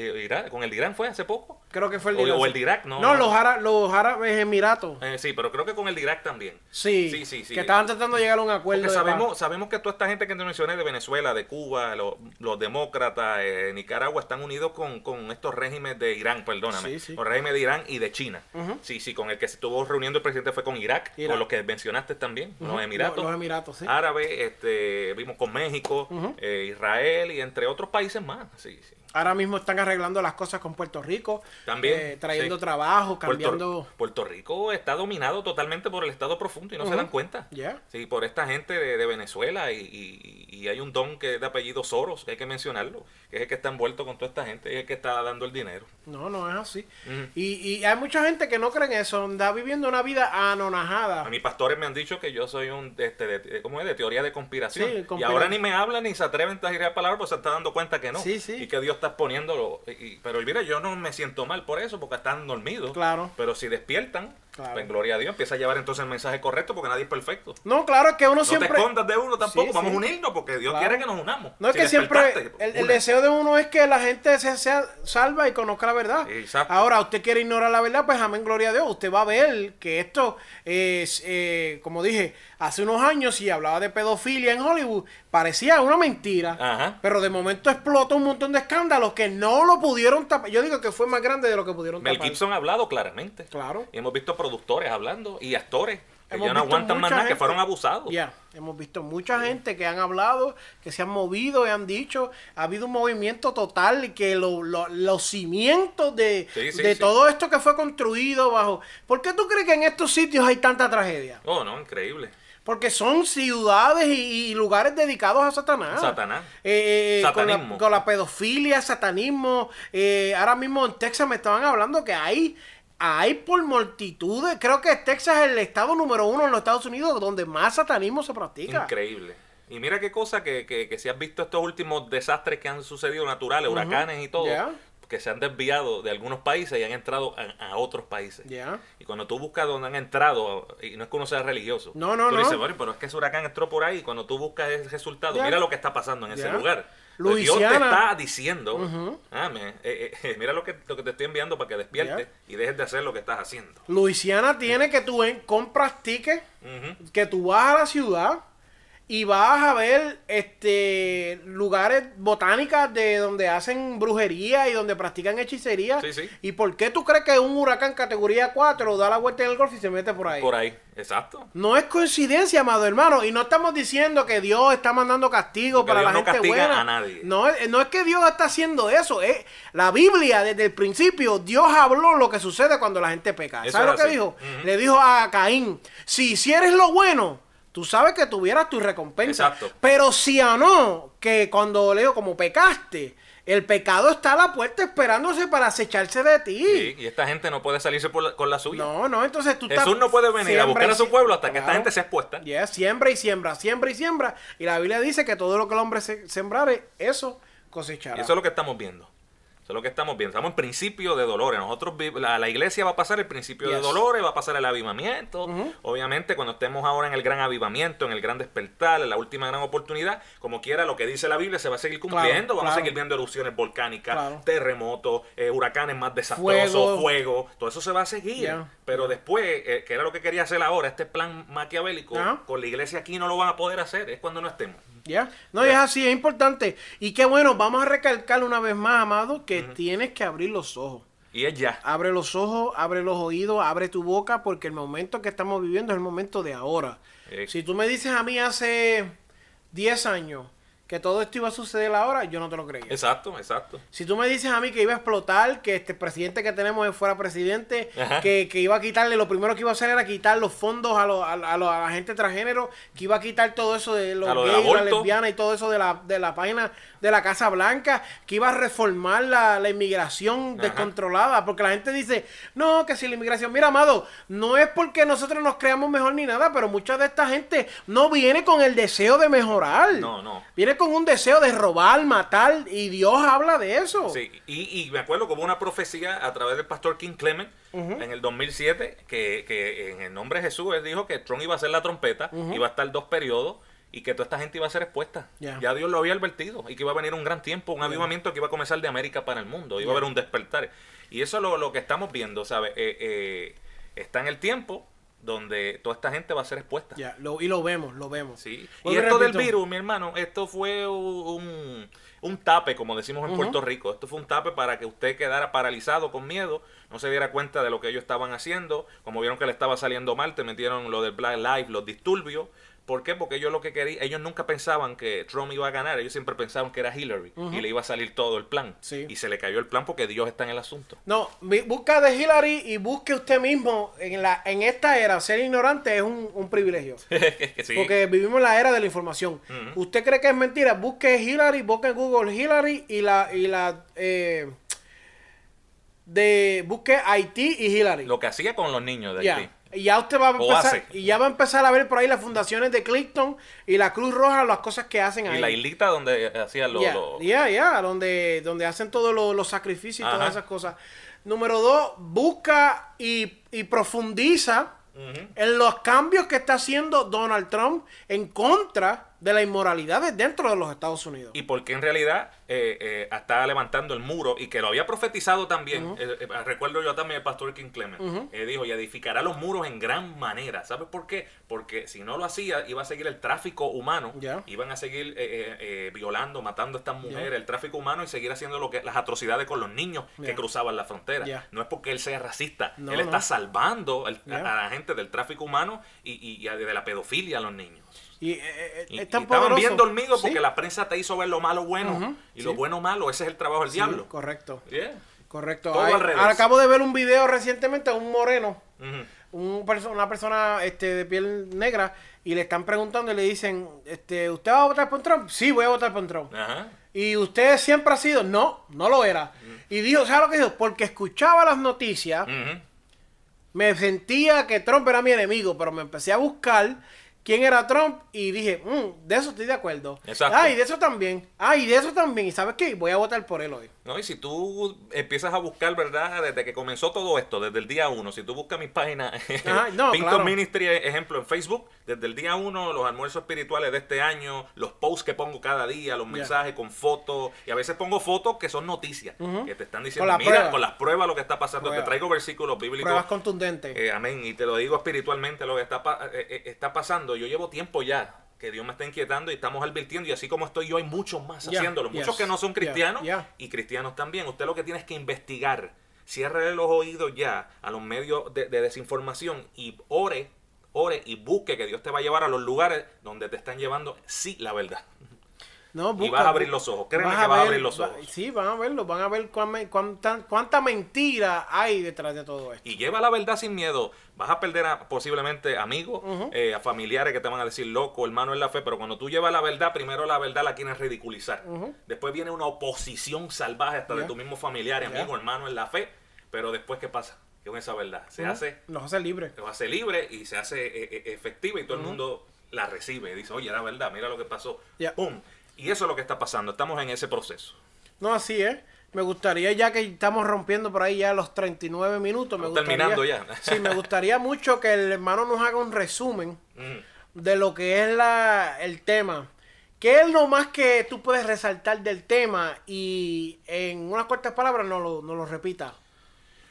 con el de Irán fue hace poco. Creo que fue el O- de o el de No, los, ára- los árabes emiratos. Eh, sí, pero creo que con el Irak también. Sí, sí, sí, sí. que estaban tratando de llegar a un acuerdo. Porque de paz. sabemos, sabemos que toda esta gente que te mencioné de Venezuela, de Cuba, lo- los demócratas, eh, Nicaragua, están unidos con, con estos regímenes de Irán, perdóname. Sí, sí. Los regímenes de Irán y de China. Sí, sí, con el que se estuvo reuniendo el presidente fue con Irak, Irak. con los que mencionaste también, los Emiratos. Los, los Emiratos, sí. Árabes, este, vimos con México, eh, Israel y entre otros países más. Sí, sí. Ahora mismo están arreglando las cosas con Puerto Rico. También, eh, trayendo sí. trabajo, cambiando. Puerto Rico está dominado totalmente por el Estado profundo y no se dan cuenta. Ya. Sí, por esta gente de, de Venezuela y, y- y hay un don que es de apellido Soros, que hay que mencionarlo, que es el que está envuelto con toda esta gente y es el que está dando el dinero. No, no es así. Y, y hay mucha gente que no cree en eso, anda viviendo una vida anonajada. A mis pastores me han dicho que yo soy un, este, de, de- ¿cómo es? De teoría de conspiración. Sí, Y ahora ni me hablan ni se atreven a girar palabras porque se está dando cuenta que no. Sí, sí. Y que Dios está poniéndolo. y- pero mira, yo no me siento mal por eso porque están dormidos. Claro. Pero si despiertan, Claro. pues gloria a Dios, empieza a llevar entonces el mensaje correcto porque nadie es perfecto. No, claro, es que uno No siempre. te escondas de uno tampoco, Sí, vamos sí. a unirnos porque Dios Claro. quiere que nos unamos. No es Si que siempre despertaste, el, el deseo de uno es que la gente se sea salva y conozca la verdad. Exacto. Ahora, usted quiere ignorar la verdad, pues amén, gloria a Dios. Usted va a ver que esto es, eh, como dije, hace unos años, si hablaba de pedofilia en Hollywood, parecía una mentira. Ajá. Pero de momento explotó un montón de escándalos que no lo pudieron tapar. Yo digo que fue más grande de lo que pudieron Mel tapar. Gibson ha hablado claramente. Claro. Y hemos visto productores hablando y actores que ya no aguantan más nada, que fueron abusados. Ya, hemos visto mucha gente que han hablado, que se han movido y han dicho, ha habido un movimiento total y que lo- lo- los cimientos de, Sí, sí, de sí. todo esto que fue construido bajo... ¿Por qué tú crees que en estos sitios hay tanta tragedia? Oh, no, increíble. Porque son ciudades y, y lugares dedicados a Satanás. Satanás. Eh, eh, con, la, Satanismo. con la pedofilia, satanismo. eh, ahora mismo en Texas me estaban hablando que hay hay por multitudes. Creo que Texas es el estado número uno en los Estados Unidos donde más satanismo se practica. Increíble. Y mira qué cosa que, que, que si has visto estos últimos desastres que han sucedido naturales, huracanes y todo, que se han desviado de algunos países y han entrado a, a otros países. Ya. Y cuando tú buscas dónde han entrado, y no es que uno sea religioso, No, no, tú no. dices, bueno, pero es que ese huracán entró por ahí, y cuando tú buscas ese resultado, mira lo que está pasando en ese lugar. Entonces, Dios te Luisiana. está diciendo, ah, me- eh, eh, mira lo que, lo que te estoy enviando para que despiertes y dejes de hacer lo que estás haciendo. Luisiana tiene que tú en- compras tickets, que tú vas a la ciudad y vas a ver este lugares botánicas de donde hacen brujería y donde practican hechicería. Sí, sí. ¿Y por qué tú crees que un huracán categoría 4 da la vuelta en el golf y se mete por ahí? Por ahí, exacto. No es coincidencia, amado hermano. Y no estamos diciendo que Dios está mandando castigo Porque para Dios la no gente castiga buena. a nadie. No, es- no es que Dios está haciendo eso. Es la Biblia, desde el principio, Dios habló lo que sucede cuando la gente peca. Eso ¿Sabes lo que así. dijo? Le dijo a Caín: Si hicieres lo bueno, tú sabes que tuvieras tu recompensa. Exacto. Pero si a no, que cuando le digo, como pecaste, el pecado está a la puerta esperándose para acecharse de ti. Sí, y esta gente no puede salirse por la- con la suya. No, no, entonces tú estás- Jesús no puede venir a buscar a su pueblo hasta que esta gente sea expuesta. Ya, siembra y siembra, siembra y siembra. Y la Biblia dice que todo lo que el hombre se sembrare, eso cosechará. Y eso es lo que estamos viendo. Eso es lo que estamos viendo. Estamos en principio de dolores. Nosotros, la, la iglesia va a pasar el principio de dolores, va a pasar el avivamiento. Obviamente, cuando estemos ahora en el gran avivamiento, en el gran despertar, en la última gran oportunidad, como quiera, lo que dice la Biblia se va a seguir cumpliendo. Vamos claro. a seguir viendo erupciones volcánicas, Claro. terremotos, eh, huracanes más desastrosos, Fuego. fuego. Todo eso se va a seguir. Pero después, eh, que era lo que quería hacer ahora, este plan maquiavélico, con la iglesia aquí no lo van a poder hacer. Es cuando no estemos. ¿Ya? No, es así, es importante. Y qué bueno, vamos a recalcar una vez más, amado, que tienes que abrir los ojos. Y es ya. Abre los ojos, abre los oídos, abre tu boca, porque el momento que estamos viviendo es el momento de ahora. Eh. Si tú me dices a mí hace 10 años que todo esto iba a suceder ahora, yo no te lo creía. Exacto, exacto. Si tú me dices a mí que iba a explotar, que este presidente que tenemos fuera presidente, que, que iba a quitarle, lo primero que iba a hacer era quitar los fondos a, los- a, a los- a la gente transgénero, que iba a quitar todo eso de los lo gays, las aborto. lesbianas y todo eso de la, de la página de la Casa Blanca, que iba a reformar la, la inmigración Ajá. descontrolada, porque la gente dice, no, que si la inmigración, mira, amado, no es porque nosotros nos creamos mejor ni nada, pero mucha de esta gente no viene con el deseo de mejorar. No, no. Viene con un deseo de robar, matar, y Dios habla de eso. Sí, y, y me acuerdo hubo una profecía a través del pastor King Clement en el 2007 que, que en el nombre de Jesús él dijo que Trump iba a hacer la trompeta, iba a estar dos periodos y que toda esta gente iba a ser expuesta. Ya. Ya Dios lo había advertido y que iba a venir un gran tiempo, un avivamiento que iba a comenzar de América para el mundo, iba a haber un despertar. Y eso es lo, lo que estamos viendo, ¿sabes? Eh, eh, está en el tiempo donde toda esta gente va a ser expuesta. Ya, lo, y lo vemos, lo vemos. Sí. Y esto del virus, mi hermano, esto fue un, un tape, como decimos en Puerto Rico. Esto fue un tape para que usted quedara paralizado con miedo, no se diera cuenta de lo que ellos estaban haciendo. Como vieron que le estaba saliendo mal, te metieron lo del Black Lives, los disturbios. ¿Por qué? Porque ellos lo que querían, ellos nunca pensaban que Trump iba a ganar, ellos siempre pensaban que era Hillary y le iba a salir todo el plan. Sí. Y se le cayó el plan porque Dios está en el asunto. No, busca de Hillary y busque usted mismo. En, la, en esta era, ser ignorante es un, un privilegio. Sí. Porque vivimos en la era de la información. ¿Usted cree que es mentira? Busque Hillary, busque en Google Hillary y la, y la eh, de busque Haití y Hillary. Lo que hacía con los niños de. Haití. Y ya usted va a empezar, y ya va a empezar a ver por ahí las fundaciones de Clinton y la Cruz Roja, las cosas que hacen ahí. Y la islita donde hacían los... Ya, ya, donde, donde hacen todos los, los sacrificios y Ajá. todas esas cosas. Número dos, busca y, y profundiza en los cambios que está haciendo Donald Trump en contra de la inmoralidad dentro de los Estados Unidos. y porque en realidad eh, eh, estaba levantando el muro y que lo había profetizado también. eh, eh, recuerdo yo también el pastor King Clement. dijo, y edificará los muros en gran manera. ¿Sabes por qué? Porque si no lo hacía, iba a seguir el tráfico humano. Iban a seguir eh, eh, eh, violando, matando a estas mujeres, el tráfico humano y seguir haciendo lo que las atrocidades con los niños que cruzaban la frontera. No es porque él sea racista. No, él no. está salvando a la gente del tráfico humano y, y- y de la pedofilia a los niños. Y, eh, eh, Y, es y tan estaban poderoso. bien dormidos porque Sí, la prensa te hizo ver lo malo bueno y lo bueno malo. Ese es el trabajo del sí, diablo. Correcto. Yeah. Correcto. Todo Ay, al revés. acabo de ver un video recientemente de un moreno un perso- una persona este, de piel negra y le están preguntando y le dicen, este, ¿usted va a votar por Trump? Sí, voy a votar por Trump. Ajá. ¿Y usted siempre ha sido? No, no lo era. Y dijo, ¿sabes lo que dijo? Porque escuchaba las noticias me sentía que Trump era mi enemigo, pero me empecé a buscar quién era Trump y dije, "Mm, de eso estoy de acuerdo. Exacto. Ah, y de eso también. Ah, y de eso también. ¿Y sabes qué? Voy a votar por él hoy. ¿no? Y si tú empiezas a buscar, ¿verdad? Desde que comenzó todo esto, desde el día uno, si tú buscas mis páginas, Ajá, no, Pinto claro. Ministry, ejemplo, en Facebook, desde el día uno, los almuerzos espirituales de este año, los posts que pongo cada día, los mensajes con fotos, y a veces pongo fotos que son noticias, que te están diciendo, la mira, prueba. con las pruebas lo que está pasando, Prueba. te traigo versículos bíblicos. Pruebas contundentes. Eh, amén. Y te lo digo espiritualmente lo que está, eh, eh, está pasando. Yo llevo tiempo ya que Dios me está inquietando y estamos advirtiendo. Y así como estoy yo, hay muchos más haciéndolo. Muchos yes, que no son cristianos y cristianos también. Usted lo que tiene es que investigar. Cierre los oídos ya a los medios de, de desinformación y ore, ore y busque que Dios te va a llevar a los lugares donde te están llevando, sí, la verdad. No, Y vas a abrir los ojos, créeme que vas a ver- abrir los va- ojos. sí, van a verlo, van a ver cuán cuánta, cuánta mentira hay detrás de todo esto. y lleva la verdad sin miedo. Vas a perder a, posiblemente amigos, eh, a familiares que te van a decir loco, hermano en la fe, pero cuando tú llevas la verdad, primero la verdad la quieres ridiculizar. Después viene una oposición salvaje hasta de Ya. tu mismo familiar, Ya. amigo, hermano en la fe, pero después ¿qué pasa? Con esa verdad se hace Nos hace libre. se hace libre y se hace eh, eh, efectiva y todo el mundo la recibe. Dice, oye, era verdad, mira lo que pasó. ¡Pum! Y eso es lo que está pasando. Estamos en ese proceso. No, así es. Me gustaría, ya que estamos rompiendo por ahí ya los 39 minutos, me gustaría, terminando ya. sí, me gustaría mucho que el hermano nos haga un resumen Mm. de lo que es la, el tema. ¿Qué es lo más que tú puedes resaltar del tema? Y en unas cortas palabras no lo, no lo repita.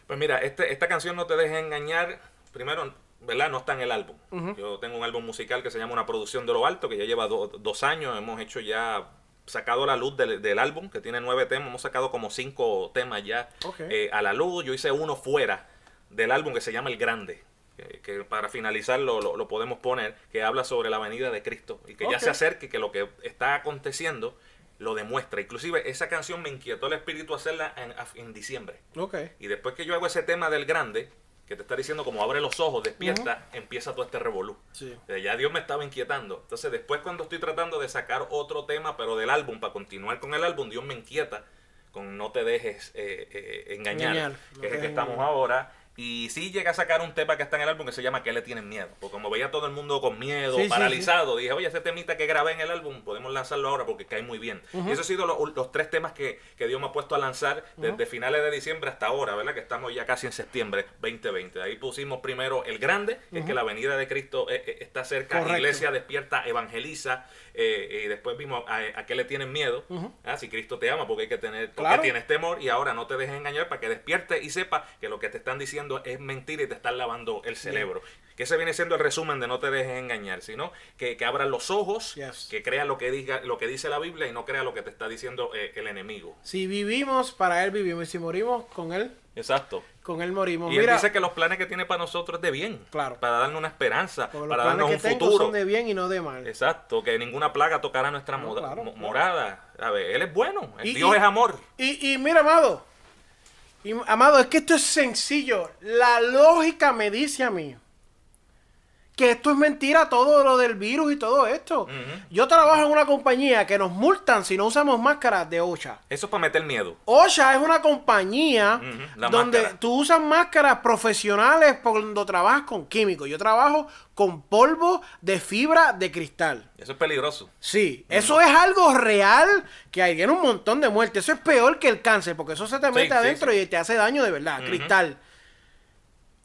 Pues mira, este, esta canción no te dejes engañar. Primero, ¿verdad? No está en el álbum. Yo tengo un álbum musical que se llama Una Producción de lo Alto, que ya lleva do- dos años. Hemos hecho ya, sacado a la luz del, del álbum, que tiene nueve temas. Hemos sacado como cinco temas ya eh, a la luz. Yo hice uno fuera del álbum que se llama El Grande. Que, que para finalizar lo, lo- lo podemos poner, que habla sobre la venida de Cristo y que ya se acerque, que lo que está aconteciendo lo demuestra. Inclusive esa canción me inquietó el espíritu hacerla en, en diciembre. Ok. Y después que yo hago ese tema del grande, que te está diciendo como abre los ojos, despierta, empieza todo este revolú. Sí. Eh, Ya Dios me estaba inquietando. Entonces después cuando estoy tratando de sacar otro tema, pero del álbum, para continuar con el álbum, Dios me inquieta con No te dejes eh, eh, engañar, Engañar, no que es el que estamos ahora. Y sí llega a sacar un tema que está en el álbum que se llama ¿Qué le tienen miedo? Porque como veía todo el mundo con miedo, Sí, sí, paralizado, dije, oye, ese temita que grabé en el álbum, podemos lanzarlo ahora porque cae muy bien. Y esos han sido los, los tres temas que, que Dios me ha puesto a lanzar desde finales de diciembre hasta ahora, ¿verdad? Que estamos ya casi en septiembre 2020. Ahí pusimos primero el grande, que es que la venida de Cristo eh, eh, está cerca, Correcto. iglesia despierta, evangeliza, eh, y después vimos a, a qué le tienen miedo, Ah, si Cristo te ama, porque hay que tener, porque Claro. tienes temor y ahora no te dejes engañar para que despierte y sepa que lo que te están diciendo es mentira y te están lavando el cerebro. Que ese viene siendo el resumen de no te dejes engañar, sino que, que abran los ojos, Yes. que creas lo que diga, lo que dice la Biblia y no crea lo que te está diciendo eh, el enemigo. Si vivimos, para Él vivimos. Y si morimos, con Él, Exacto. con Él morimos. Y él dice que los planes que tiene para nosotros es de bien, Claro. para darnos una esperanza, para darnos que un tengo futuro. son de bien y no de mal. Exacto, que ninguna plaga tocará nuestra No, moda- claro, mo- claro. morada. A ver, él es bueno, el Y- Dios y- es amor. Y, y mira, amado. Y, amado, es que esto es sencillo. La lógica me dice a mí que esto es mentira, todo lo del virus y todo esto. Yo trabajo en una compañía que nos multan si no usamos máscaras de OSHA. Eso es para meter miedo. OSHA es una compañía donde máscara. tú usas máscaras profesionales cuando trabajas con químicos. Yo trabajo con polvo de fibra de cristal. Eso es peligroso. Sí, eso es algo real que hay tiene un montón de muertes. Eso es peor que el cáncer, porque eso se te mete sí, adentro sí. y te hace daño de verdad, cristal.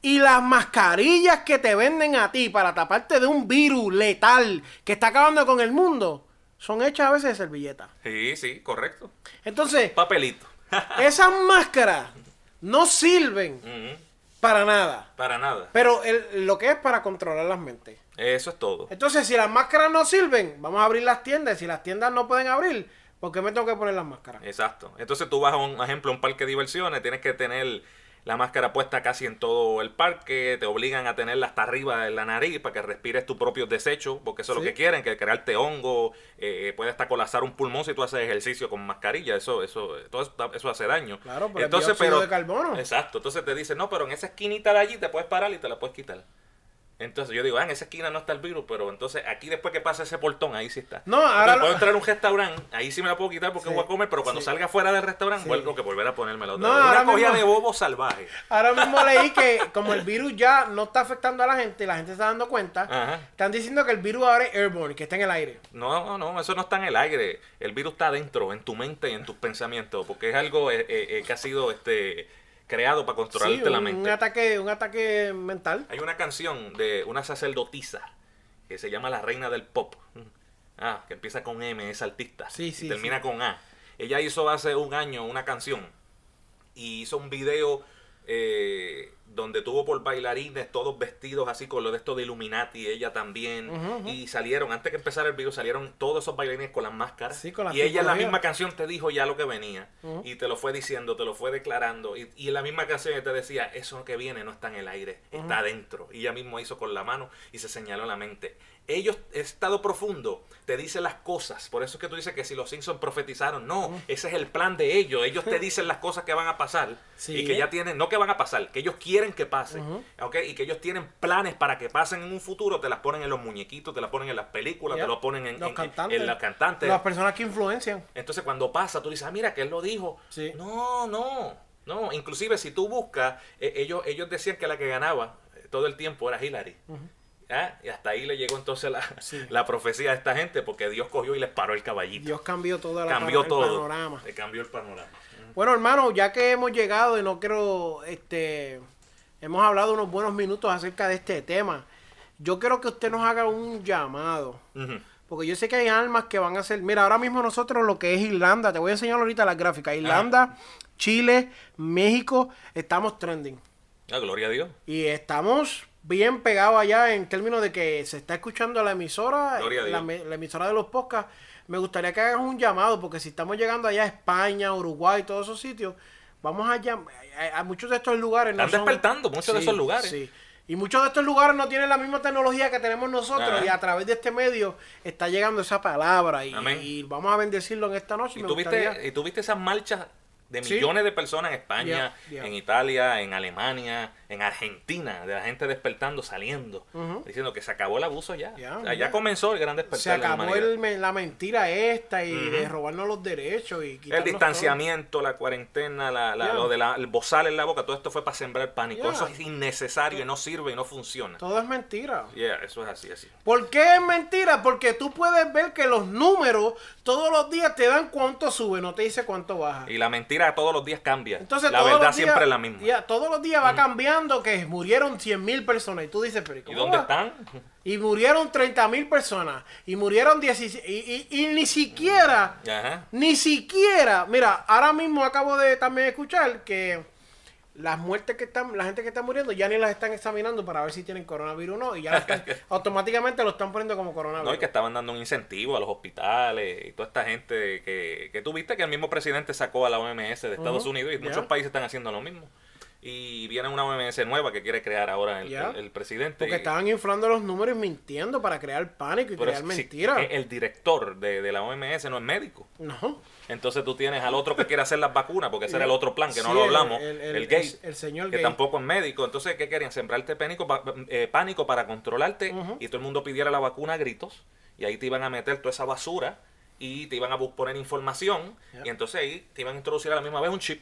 Y las mascarillas que te venden a ti para taparte de un virus letal que está acabando con el mundo, son hechas a veces de servilleta. Sí, sí, correcto. Entonces, Papelito. esas máscaras no sirven para nada. Para nada. Pero el- lo que es para controlar las mentes. Eso es todo. Entonces, si las máscaras no sirven, vamos a abrir las tiendas. Si las tiendas no pueden abrir, ¿por qué me tengo que poner las máscaras? Exacto. Entonces tú vas a un ejemplo, a un parque de diversiones, tienes que tener la máscara puesta casi en todo el parque, te obligan a tenerla hasta arriba de la nariz para que respires tus propios desechos, porque eso es lo que quieren, que crearte hongo, eh, puede hasta colapsar un pulmón si tú haces ejercicio con mascarilla, eso, eso, todo eso, eso hace daño. Claro, pero el dióxido de carbono. Exacto, entonces te dicen, no, pero en esa esquinita de allí te puedes parar y te la puedes quitar. Entonces yo digo, ah, en esa esquina no está el virus, pero entonces aquí después que pasa ese portón, ahí sí está. No, ahora Entonces, lo- puedo entrar a un restaurante, ahí sí me la puedo quitar porque Sí, voy a comer, pero cuando sí. salga fuera del restaurante, Sí. vuelvo que volver a ponérmela otra No, vez. Una cogida mismo- de bobo salvaje. Ahora mismo leí que como el virus ya no está afectando a la gente, la gente está dando cuenta, Ajá. están diciendo que el virus ahora es airborne, que está en el aire. No, no, no, eso no está en el aire. El virus está adentro, en tu mente y en tus pensamientos, porque es algo eh, eh, eh, que ha sido este creado para controlarte Sí, la mente. un ataque, un ataque mental. Hay una canción de una sacerdotisa que se llama La Reina del Pop. Ah, que empieza con M, es artista. Sí, y sí, termina sí. con A. Ella hizo hace un año una canción y hizo un video eh, donde tuvo por bailarines todos vestidos así con lo de esto de Illuminati, ella también. Y salieron, antes que empezara el video, salieron todos esos bailarines con las máscaras. Sí, con la y ella en la misma canción te dijo ya lo que venía. Y te lo fue diciendo, te lo fue declarando. Y, y en la misma canción te decía, eso que viene no está en el aire, está adentro. Y ella mismo hizo con la mano y se señaló en la mente. Ellos, estado profundo, te dicen las cosas. Por eso es que tú dices que si los Simpsons profetizaron, no, ese es el plan de ellos. Ellos te dicen las cosas que van a pasar Sí. y que ya tienen, no que van a pasar, que ellos quieren que pasen. Ujú. ¿ok? Y que ellos tienen planes para que pasen en un futuro, te las ponen en los muñequitos, te las ponen en las películas, te lo ponen en, los en- cantantes. en los cantantes. Las personas que influencian. Entonces cuando pasa, tú dices, ah, mira, que él lo dijo. Sí. No, no, no. Inclusive si tú buscas, eh, ellos, ellos decían que la que ganaba eh, todo el tiempo era Hillary. ¿Ah? Y hasta ahí le llegó entonces la, Sí. la profecía a esta gente, porque Dios cogió y les paró el caballito. Dios cambió toda la cambió el todo. panorama. Le cambió el panorama. Bueno, hermano, ya que hemos llegado y no quiero, este, hemos hablado unos buenos minutos acerca de este tema, yo quiero que usted nos haga un llamado. Porque yo sé que hay almas que van a ser. Mira, ahora mismo nosotros lo que es Irlanda, te voy a enseñar ahorita las gráficas. Irlanda, Chile, México, estamos trending. Ah, gloria a Dios. Y estamos bien pegados allá en términos de que se está escuchando la emisora, la, emisora de los podcasts. Me gustaría que hagas un llamado, porque si estamos llegando allá a España, Uruguay, todos esos sitios, vamos a llamar. A, a muchos de estos lugares no Están son- despertando muchos de esos lugares. Sí. Y muchos de estos lugares no tienen la misma tecnología que tenemos nosotros. Ajá. Y a través de este medio está llegando esa palabra. Y, y vamos a bendecirlo en esta noche. ¿Y tú, gustaría- viste, y tú viste esas marchas de Sí. millones de personas en España, Yeah, yeah. en Italia, en Alemania, en Argentina, de la gente despertando, saliendo, diciendo que se acabó el abuso ya. O sea, ya comenzó el gran se despertar de la acabó el la mentira esta y de robarnos los derechos. y El distanciamiento, la cuarentena, la, la- Yeah. lo del bozal en la boca, todo esto fue para sembrar pánico. Yeah. Eso es innecesario, y no sirve y no funciona. Todo. todo es mentira. Yeah, eso es así, así. ¿Por qué es mentira? Porque tú puedes ver que los números todos los días te dan cuánto sube, no te dice cuánto baja. Y la mentira todos los días cambia. Entonces, la verdad días- siempre es la misma. ya, todos los días va cambiando que murieron 100 mil personas. Y tú dices, pero ¿Y ¿cómo dónde va? están? Y murieron 30 mil personas. Y murieron 16. Y, y- y ni siquiera, Ajá. ni siquiera. Mira, ahora mismo acabo de también escuchar que las muertes que están, la gente que está muriendo ya ni las están examinando para ver si tienen coronavirus o no. Y ya están- automáticamente lo están poniendo como coronavirus. No, y que estaban dando un incentivo a los hospitales y toda esta gente que, que tú viste que el mismo presidente sacó a la OMS de Estados Unidos y muchos países están haciendo lo mismo. Y viene una OMS nueva que quiere crear ahora el, el- el presidente. Porque estaban inflando los números y mintiendo para crear pánico y pero crear si- mentiras. el, el director de, de la OMS no es médico. No. Entonces tú tienes al otro que quiere hacer las vacunas, porque ese era el otro plan que no lo hablamos, el- el, el- gay, el- señor que tampoco es médico. Entonces, ¿qué querían? Sembrarte pánico, eh, pánico para controlarte y todo el mundo pidiera la vacuna a gritos y ahí te iban a meter toda esa basura y te iban a poner información y entonces ahí te iban a introducir a la misma vez un chip.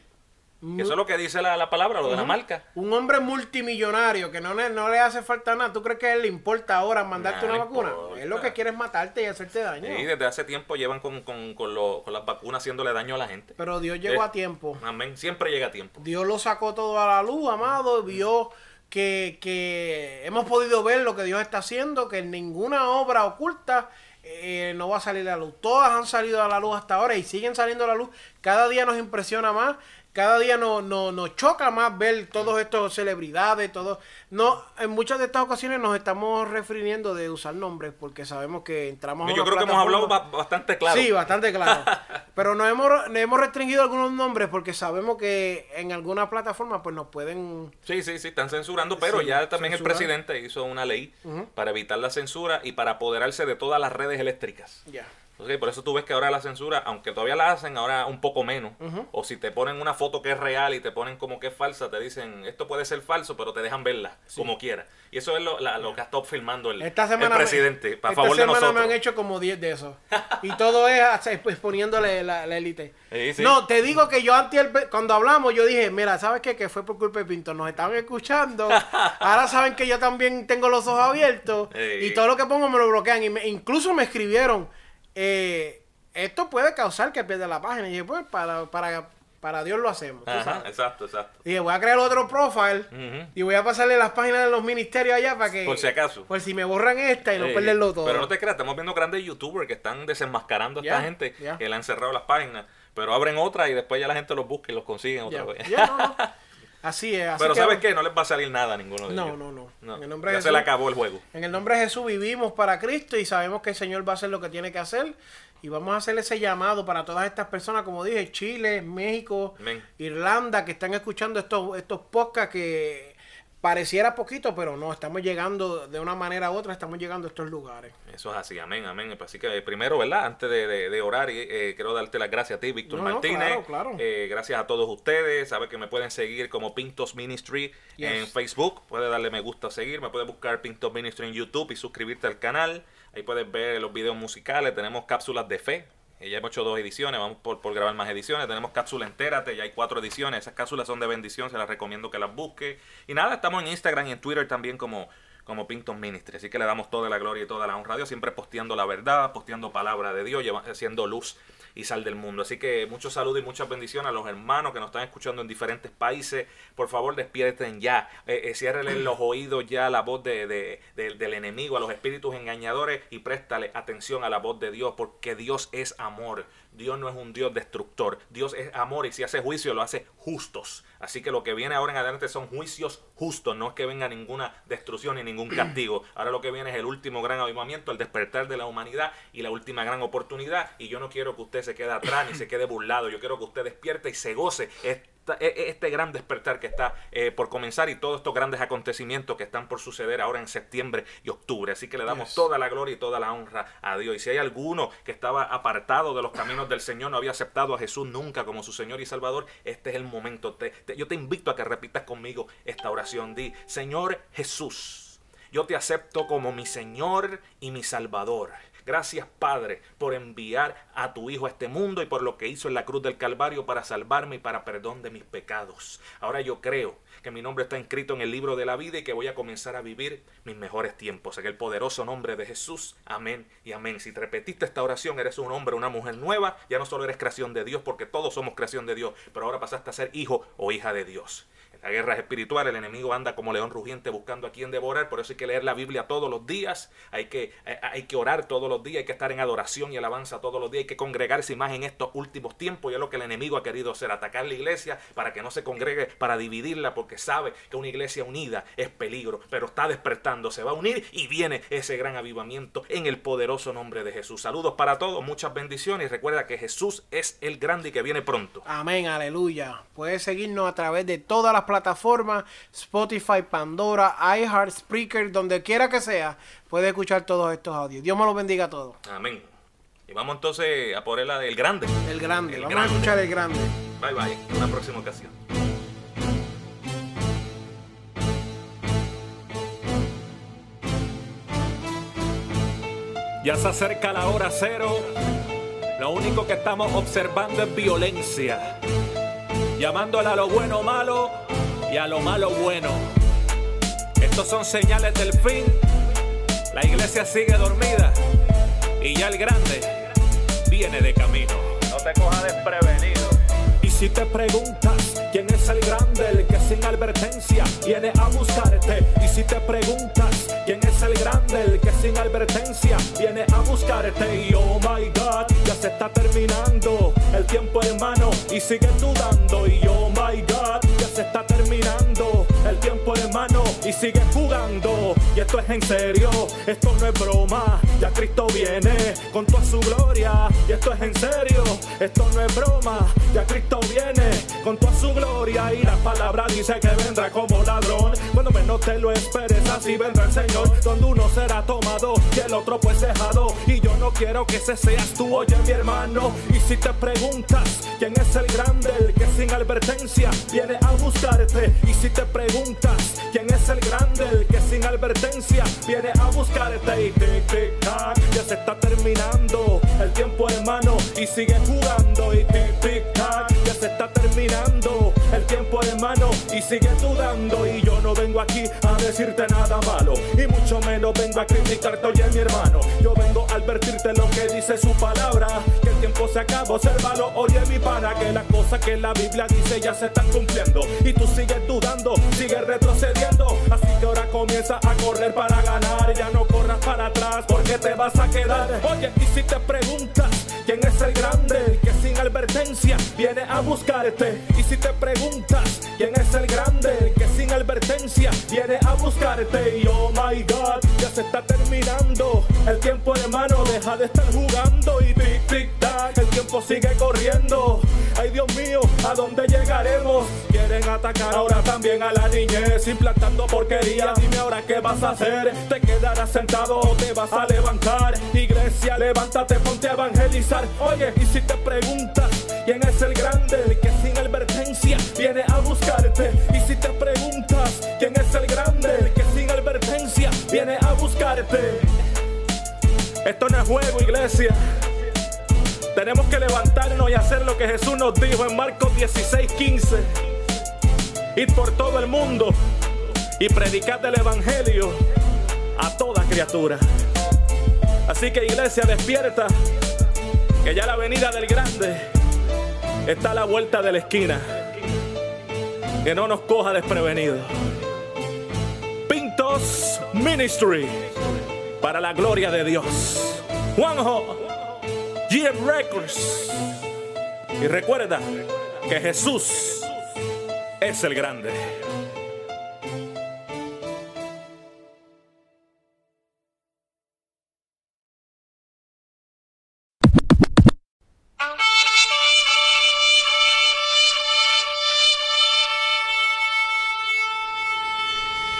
Que eso es lo que dice la, la palabra, lo de la marca. Un hombre multimillonario que no le, no le hace falta nada. ¿Tú crees que a él le importa ahora mandarte Nah, una vacuna? importa. Él lo que quiere es matarte y hacerte daño. Y desde hace tiempo llevan con, con, con, lo- con las vacunas haciéndole daño a la gente. Pero Dios llegó a tiempo. Amén. Siempre llega a tiempo. Dios lo sacó todo a la luz, amado. Vio que, que hemos podido ver lo que Dios está haciendo, que ninguna obra oculta eh, no va a salir a la luz. Todas han salido a la luz hasta ahora y siguen saliendo a la luz. Cada día nos impresiona más. Cada día nos, nos, nos choca más ver todos estos celebridades, todos. No, en muchas de estas ocasiones nos estamos refiriendo de usar nombres porque sabemos que entramos a Yo creo que hemos hablado bastante claro. Sí, bastante claro. Pero nos hemos, nos hemos restringido algunos nombres porque sabemos que en alguna plataforma pues nos pueden... Sí, sí, sí, están censurando, pero Sí, ya también el presidente hizo una ley para evitar la censura y para apoderarse de todas las redes eléctricas. Ya. Ok, por eso tú ves que ahora la censura, aunque todavía la hacen, ahora un poco menos. O si te ponen una foto que es real y te ponen como que es falsa, te dicen, esto puede ser falso, pero te dejan verla como quiera. Y eso es lo, la- lo que ha estado filmando el, Esta semana presidente, para favor de semana nosotros. me han hecho como 10 de esos. Y todo es exponiéndole la élite. Sí, sí. No, te digo que yo antes, cuando hablamos, yo dije, mira, ¿sabes qué? Que fue por culpa de Pinto. Nos estaban escuchando. Ahora saben que yo también tengo los ojos abiertos. Y todo lo que pongo me lo bloquean. Y me- incluso me escribieron, eh, esto puede causar que pierda la página. Y dije, pues, para, para, para Dios lo hacemos. tú Ajá, sabes. exacto, exacto. Y dije, voy a crear otro profile y voy a pasarle las páginas de los ministerios allá para que... Por si acaso. Por si me borran esta y no Sí, perderlo todo. Pero no te creas, estamos viendo grandes youtubers que están desenmascarando a esta gente que le han cerrado las páginas, pero abren otra y después ya la gente los busca y los consiguen otra Ya, vez. no, no. Así es. así pero que- ¿sabes qué? No les va a salir nada a ninguno de No, ellos. no, no. En el nombre ya de se le Jesús. acabó el juego. En el nombre de Jesús vivimos para Cristo y sabemos que el Señor va a hacer lo que tiene que hacer. Y vamos a hacer ese llamado para todas estas personas, como dije, Chile, México, Amén. Irlanda, que están escuchando estos, estos podcasts que pareciera poquito, pero no, estamos llegando de una manera u otra, estamos llegando a estos lugares. Eso es así, amén, amén. Así que eh, primero, ¿verdad? Antes de, de- de orar, eh, quiero darte las gracias a ti, Víctor No, no, Martínez. claro, claro. Eh, gracias a todos ustedes. Sabe que me pueden seguir como Pintos Ministry Yes. en Facebook. Puedes darle me gusta a seguir. Me puedes buscar Pintos Ministry en YouTube y suscribirte al canal. Ahí puedes ver los videos musicales. Tenemos cápsulas de fe. Ya hemos hecho dos ediciones, vamos por, por grabar más ediciones. Tenemos cápsula entérate, ya hay cuatro ediciones. Esas cápsulas son de bendición, se las recomiendo que las busque. Y nada, estamos en Instagram y en Twitter también como, como Pinton Ministry. Así que le damos toda la gloria y toda la honra a Dios, siempre posteando la verdad, posteando palabra de Dios, haciendo luz y sal del mundo. Así que muchos saludos y muchas bendiciones a los hermanos que nos están escuchando en diferentes países. Por favor, despierten ya. Eh, eh, ciérrenle los oídos ya a la voz de, de- de- del enemigo, a los espíritus engañadores y préstale atención a la voz de Dios, porque Dios es amor. Dios no es un Dios destructor. Dios es amor y si hace juicio lo hace justos. Así que lo que viene ahora en adelante son juicios justos. No es que venga ninguna destrucción ni ningún castigo. Ahora lo que viene es el último gran avivamiento, el despertar de la humanidad y la última gran oportunidad. Y yo no quiero que usted se quede atrás ni se quede burlado. Yo quiero que usted despierte y se goce esta- e- e- este gran despertar que está eh, por comenzar y todos estos grandes acontecimientos que están por suceder ahora en septiembre y octubre. Así que le damos Yes. toda la gloria y toda la honra a Dios. Y si hay alguno que estaba apartado de los caminos del Señor, no había aceptado a Jesús nunca como su Señor y Salvador, este es el momento. Te- te- yo te invito a que repitas conmigo esta oración. Di, Señor Jesús, yo te acepto como mi Señor y mi Salvador. Gracias Padre por enviar a tu Hijo a este mundo y por lo que hizo en la cruz del Calvario para salvarme y para perdón de mis pecados. Ahora yo creo que mi nombre está inscrito en el libro de la vida y que voy a comenzar a vivir mis mejores tiempos. En el poderoso nombre de Jesús. Amén y amén. Si te repetiste esta oración, eres un hombre, una mujer nueva. Ya no solo eres creación de Dios, porque todos somos creación de Dios, pero ahora pasaste a ser hijo o hija de Dios. La guerra espiritual el enemigo anda como león rugiente buscando a quien devorar, por eso hay que leer la Biblia todos los días, hay que, eh, hay que orar todos los días, hay que estar en adoración y alabanza todos los días, hay que congregarse más en estos últimos tiempos y es lo que el enemigo ha querido hacer, atacar la iglesia para que no se congregue, para dividirla, porque sabe que una iglesia unida es peligro, pero está despertando, se va a unir y viene ese gran avivamiento en el poderoso nombre de Jesús. Saludos para todos, muchas bendiciones y recuerda que Jesús es el grande y que viene pronto. Amén, aleluya. Puedes seguirnos a través de todas las plataformas, Spotify, Pandora, iHeart, Spreaker, donde quiera que sea, puedes escuchar todos estos audios. Dios me los bendiga a todos. Amén. Y vamos entonces a por el, el grande. El grande, El vamos grande. a escuchar el grande. Bye bye. En una próxima ocasión. Ya se acerca la hora cero. Lo único que estamos observando es violencia. Llamándole a lo bueno malo y a lo malo bueno. Estos son señales del fin. La iglesia sigue dormida. Y ya el grande viene de camino. No te cojas desprevenido. Y si te preguntas quién es el grande, el que sin advertencia viene a buscarte. Y si te preguntas quién es el grande, el que sin advertencia viene a buscarte. Y oh my God, ya se está terminando el tiempo, hermano, y sigues dudando. Y sigues jugando. Y esto es en serio, esto no es broma. Ya Cristo viene con toda su gloria. Y esto es en serio, esto no es broma. Ya Cristo viene con toda su gloria. Y la palabra dice que vendrá como ladrón. Cuando menos te lo esperes, así vendrá el Señor. Donde uno será tomado y el otro pues dejado. Y yo no quiero que ese seas tú, oye mi hermano. Y si te preguntas quién es el grande, el sin advertencia viene a buscarte. Y si te preguntas quién es el grande, el que sin advertencia viene a buscarte. Y tic, tic, tac, ya se está terminando el tiempo, hermano. Y sigue jugando. Y tic, tic, tac, ya se está terminando el tiempo, hermano. Y sigue dudando. Y yo no vengo aquí a decirte nada malo. Y mucho menos vengo a criticarte, oye mi hermano. Yo vengo a advertirte lo que dice su palabra. Que el tiempo se acaba, obsérvalo, oye mi pana. Que las cosas que la Biblia dice ya se están cumpliendo. Y tú sigues dudando, sigues retrocediendo. Así que ahora comienza a correr para ganar. Ya no corras para atrás porque te vas a quedar. Oye, y si te preguntas quién es el grande, viene a buscarte. Y si te preguntas quién es el grande, advertencia viene a buscarte. Y oh my god, ya se está terminando el tiempo, hermano. Deja de estar jugando y tic tic tac, el tiempo sigue corriendo. Ay Dios mío, ¿a dónde llegaremos? Quieren atacar ahora también a la niñez, implantando porquería. Dime ahora qué vas a hacer. Te quedarás sentado o te vas a levantar. Iglesia, levántate, ponte a evangelizar. Oye, y si te preguntas quién es el grande, que sin advertencia viene a buscarte. Y si te preguntas quién es el grande, que sin advertencia viene a buscarte. Esto no es juego, iglesia. Tenemos que levantarnos y hacer lo que Jesús nos dijo en Marcos 16, 15. Ir por todo el mundo y predicar el Evangelio a toda criatura. Así que iglesia, despierta, que ya la venida del grande está a la vuelta de la esquina. Que no nos coja desprevenido. Pintos Ministry, para la gloria de Dios. Juanjo, GM Records. Y recuerda que Jesús es el grande.